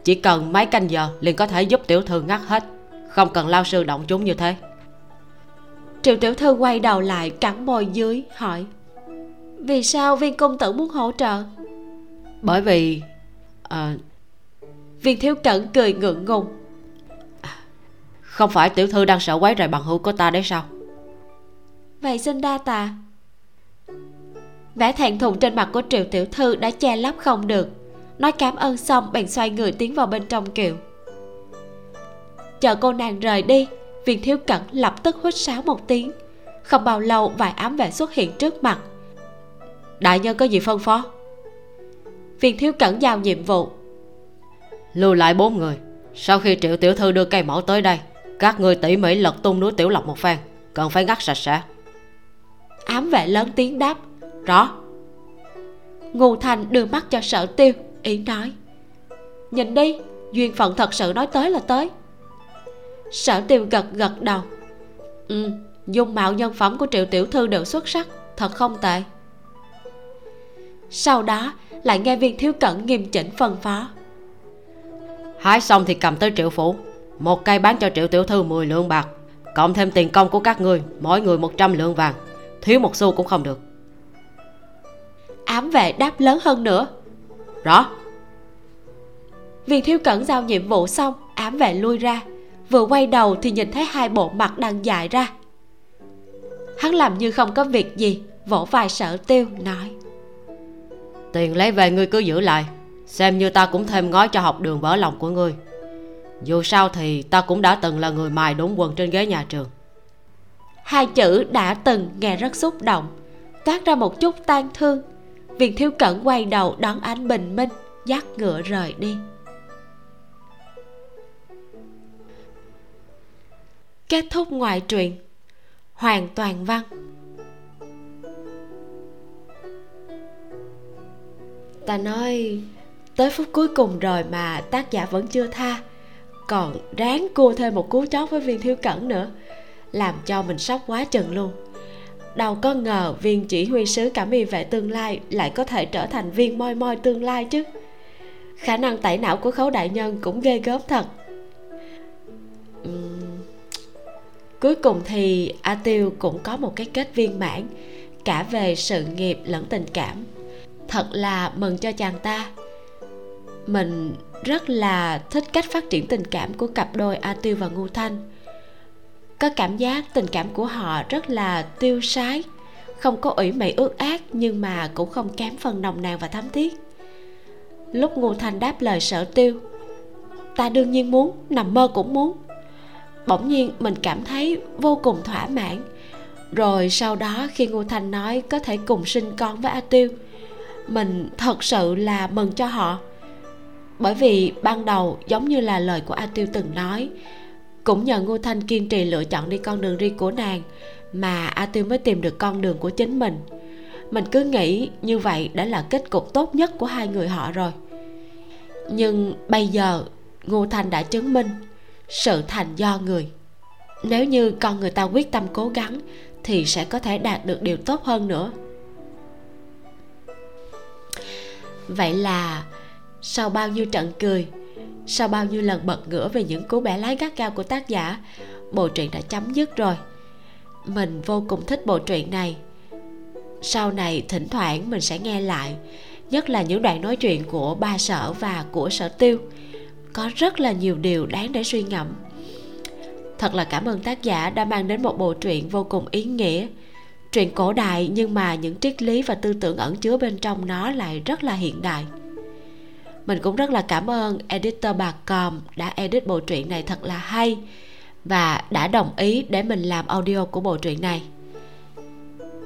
Chỉ cần mấy canh giờ liền có thể giúp tiểu thư ngắt hết. Không cần lao sư động chúng như thế. Triệu tiểu thư quay đầu lại cắn môi dưới hỏi vì sao viên công tử muốn hỗ trợ? Bởi vì à, viên thiếu cẩn cười ngượng ngùng. Không phải tiểu thư đang sợ quấy rầy bằng hữu của ta đấy sao? Vậy xin đa tạ. Vẻ thẹn thùng trên mặt của triệu tiểu thư đã che lấp không được. Nói cảm ơn xong bèn xoay người tiến vào bên trong kiệu. Chờ cô nàng rời đi viên thiếu cẩn lập tức huýt sáo một tiếng. Không bao lâu vài ám vệ xuất hiện trước mặt đại nhân có gì phân phó? Viên thiếu cẩn giao nhiệm vụ. Lưu lại bốn người. Sau khi triệu tiểu thư đưa cây mẫu tới đây các người tỉ mỉ lật tung núi tiểu lộc một phen cần phải ngắt sạch sẽ. Ám vệ lớn tiếng đáp. Rõ. Ngô thành đưa mắt cho sở tiêu ý nói. Nhìn đi duyên phận thật sự nói tới là tới. Sở tiêu gật gật đầu. Ừ dung mạo nhân phẩm của triệu tiểu thư đều xuất sắc thật không tệ sau đó lại nghe viên thiếu cẩn nghiêm chỉnh phân phó. Hái xong thì cầm tới triệu phủ một cây bán cho triệu tiểu thư 10 lượng bạc cộng thêm tiền công của các ngươi mỗi người 100 lượng vàng thiếu một xu cũng không được. Ám vệ đáp lớn hơn nữa. Rõ. Viên thiếu cẩn giao nhiệm vụ xong ám vệ lui ra vừa quay đầu thì nhìn thấy hai bộ mặt đang dài ra. Hắn làm như không có việc gì vỗ vai sở tiêu nói tiền lấy về ngươi cứ giữ lại. Xem như ta cũng thêm ngói cho học đường vỡ lòng của ngươi. Dù sao thì ta cũng đã từng là người mài đúng quần trên ghế nhà trường. Hai chữ đã từng nghe rất xúc động, toát ra một chút tan thương. Viện thiếu cẩn quay đầu đón ánh bình minh, dắt ngựa rời đi. Kết thúc ngoại truyện. Hoàn toàn văn. Ta nói, tới phút cuối cùng rồi mà tác giả vẫn chưa tha. Còn ráng cua thêm một cú chót với viên thiếu cẩn nữa, làm cho mình sốc quá chừng luôn. Đâu có ngờ viên chỉ huy sứ cảm y vệ tương lai lại có thể trở thành viên moi moi tương lai chứ. Khả năng tẩy não của khấu đại nhân cũng ghê gớm thật. Uhm. cuối cùng thì a tiêu cũng có một cái kết viên mãn, cả về sự nghiệp lẫn tình cảm thật là mừng cho chàng ta. Mình rất là thích cách phát triển tình cảm của cặp đôi a tiêu và ngu thanh. Có cảm giác tình cảm của họ rất là tiêu sái, không có ủy mị ước ác nhưng mà cũng không kém phần nồng nàn và thắm thiết. Lúc ngô thanh đáp lời sở tiêu, ta đương nhiên muốn, nằm mơ cũng muốn. Bỗng nhiên mình cảm thấy vô cùng thỏa mãn. Rồi sau đó khi ngô thanh nói có thể cùng sinh con với a tiêu mình thật sự là mừng cho họ. Bởi vì ban đầu giống như là lời của a tiêu từng nói, cũng nhờ ngô thanh kiên trì lựa chọn đi con đường riêng của nàng mà a tiêu mới tìm được con đường của chính mình. Mình cứ nghĩ như vậy đã là kết cục tốt nhất của hai người họ rồi. Nhưng bây giờ ngô thanh đã chứng minh sự thành do người. Nếu như con người ta quyết tâm cố gắng thì sẽ có thể đạt được điều tốt hơn nữa. Vậy là sau bao nhiêu trận cười, sau bao nhiêu lần bật ngửa về những cú bẻ lái gắt gao của tác giả, bộ truyện đã chấm dứt rồi. Mình vô cùng thích bộ truyện này. Sau này, thỉnh thoảng mình sẽ nghe lại, nhất là những đoạn nói chuyện của ba sở và của sở tiêu. Có rất là nhiều điều đáng để suy ngẫm. Thật là cảm ơn tác giả đã mang đến một bộ truyện vô cùng ý nghĩa truyện cổ đại nhưng mà những triết lý và tư tưởng ẩn chứa bên trong nó lại rất là hiện đại. Mình cũng rất là cảm ơn editor bà còm đã edit bộ truyện này thật là hay và đã đồng ý để mình làm audio của bộ truyện này.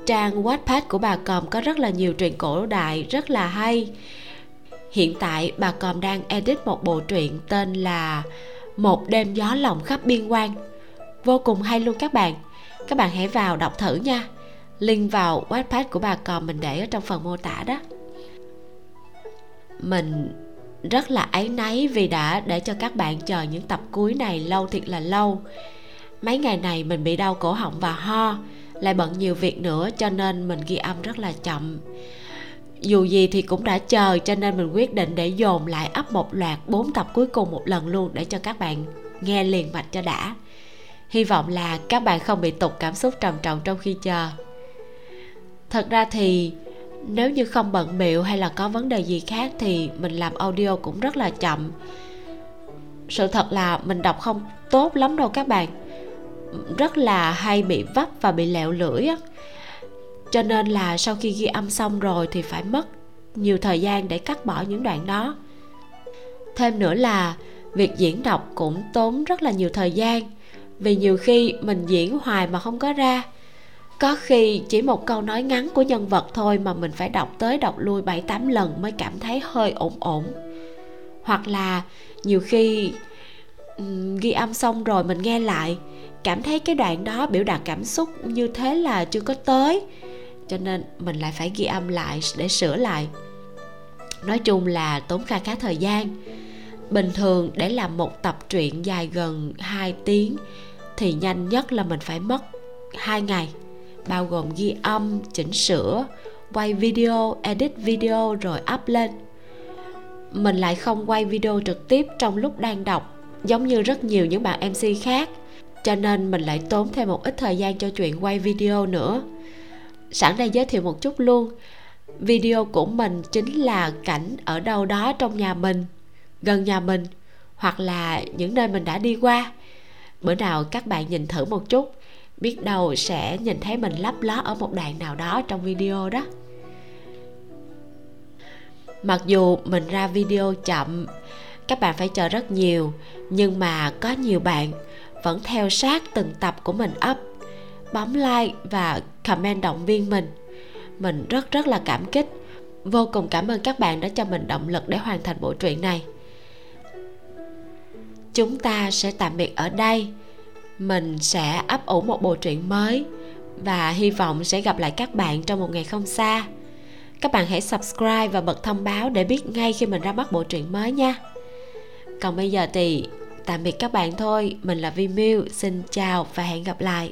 Trang Wattpad của bà còm có rất là nhiều truyện cổ đại rất là hay. Hiện tại bà còm đang edit một bộ truyện tên là một đêm gió lòng khắp biên quan. Vô cùng hay luôn các bạn. Các bạn hãy vào đọc thử nha link vào webpage của bà con mình để ở trong phần mô tả đó. Mình rất là áy náy vì đã để cho các bạn chờ những tập cuối này lâu thiệt là lâu. Mấy ngày này mình bị đau cổ họng và ho, lại bận nhiều việc nữa cho nên mình ghi âm rất là chậm. Dù gì thì cũng đã chờ cho nên mình quyết định để dồn lại up một loạt 4 tập cuối cùng một lần luôn để cho các bạn nghe liền mạch cho đã. Hy vọng là các bạn không bị tục cảm xúc trầm trọng trong khi chờ thật ra thì, nếu như không bận biệu hay là có vấn đề gì khác thì mình làm audio cũng rất là chậm. Sự thật là mình đọc không tốt lắm đâu các bạn. Rất là hay bị vấp và bị lẹo lưỡi á. Cho nên là sau khi ghi âm xong rồi thì phải mất nhiều thời gian để cắt bỏ những đoạn đó. Thêm nữa là việc diễn đọc cũng tốn rất là nhiều thời gian, vì nhiều khi mình diễn hoài mà không có ra có khi chỉ một câu nói ngắn của nhân vật thôi mà mình phải đọc tới đọc lui bảy tám lần mới cảm thấy hơi ổn ổn. Hoặc là nhiều khi um, ghi âm xong rồi mình nghe lại cảm thấy cái đoạn đó biểu đạt cảm xúc như thế là chưa có tới cho nên mình lại phải ghi âm lại để sửa lại. Nói chung là tốn kha khá thời gian. Bình thường để làm một tập truyện dài gần 2 tiếng thì nhanh nhất là mình phải mất 2 ngày bao gồm ghi âm, chỉnh sửa, quay video, edit video rồi up lên. Mình lại không quay video trực tiếp trong lúc đang đọc, giống như rất nhiều những bạn mc khác, cho nên mình lại tốn thêm một ít thời gian cho chuyện quay video nữa. Sẵn đây giới thiệu một chút luôn, video của mình chính là cảnh ở đâu đó trong nhà mình, gần nhà mình, hoặc là những nơi mình đã đi qua. Bữa nào các bạn nhìn thử một chút biết đâu sẽ nhìn thấy mình lấp ló ở một đoạn nào đó trong video đó. Mặc dù mình ra video chậm, các bạn phải chờ rất nhiều, nhưng mà có nhiều bạn vẫn theo sát từng tập của mình up, bấm like và comment động viên mình. Mình rất rất là cảm kích, vô cùng cảm ơn các bạn đã cho mình động lực để hoàn thành bộ truyện này. Chúng ta sẽ tạm biệt ở đây mình sẽ ấp ủ một bộ truyện mới và hy vọng sẽ gặp lại các bạn trong một ngày không xa. Các bạn hãy subscribe và bật thông báo để biết ngay khi mình ra mắt bộ truyện mới nha. Còn bây giờ thì tạm biệt các bạn thôi. Mình là vi miu, xin chào và hẹn gặp lại.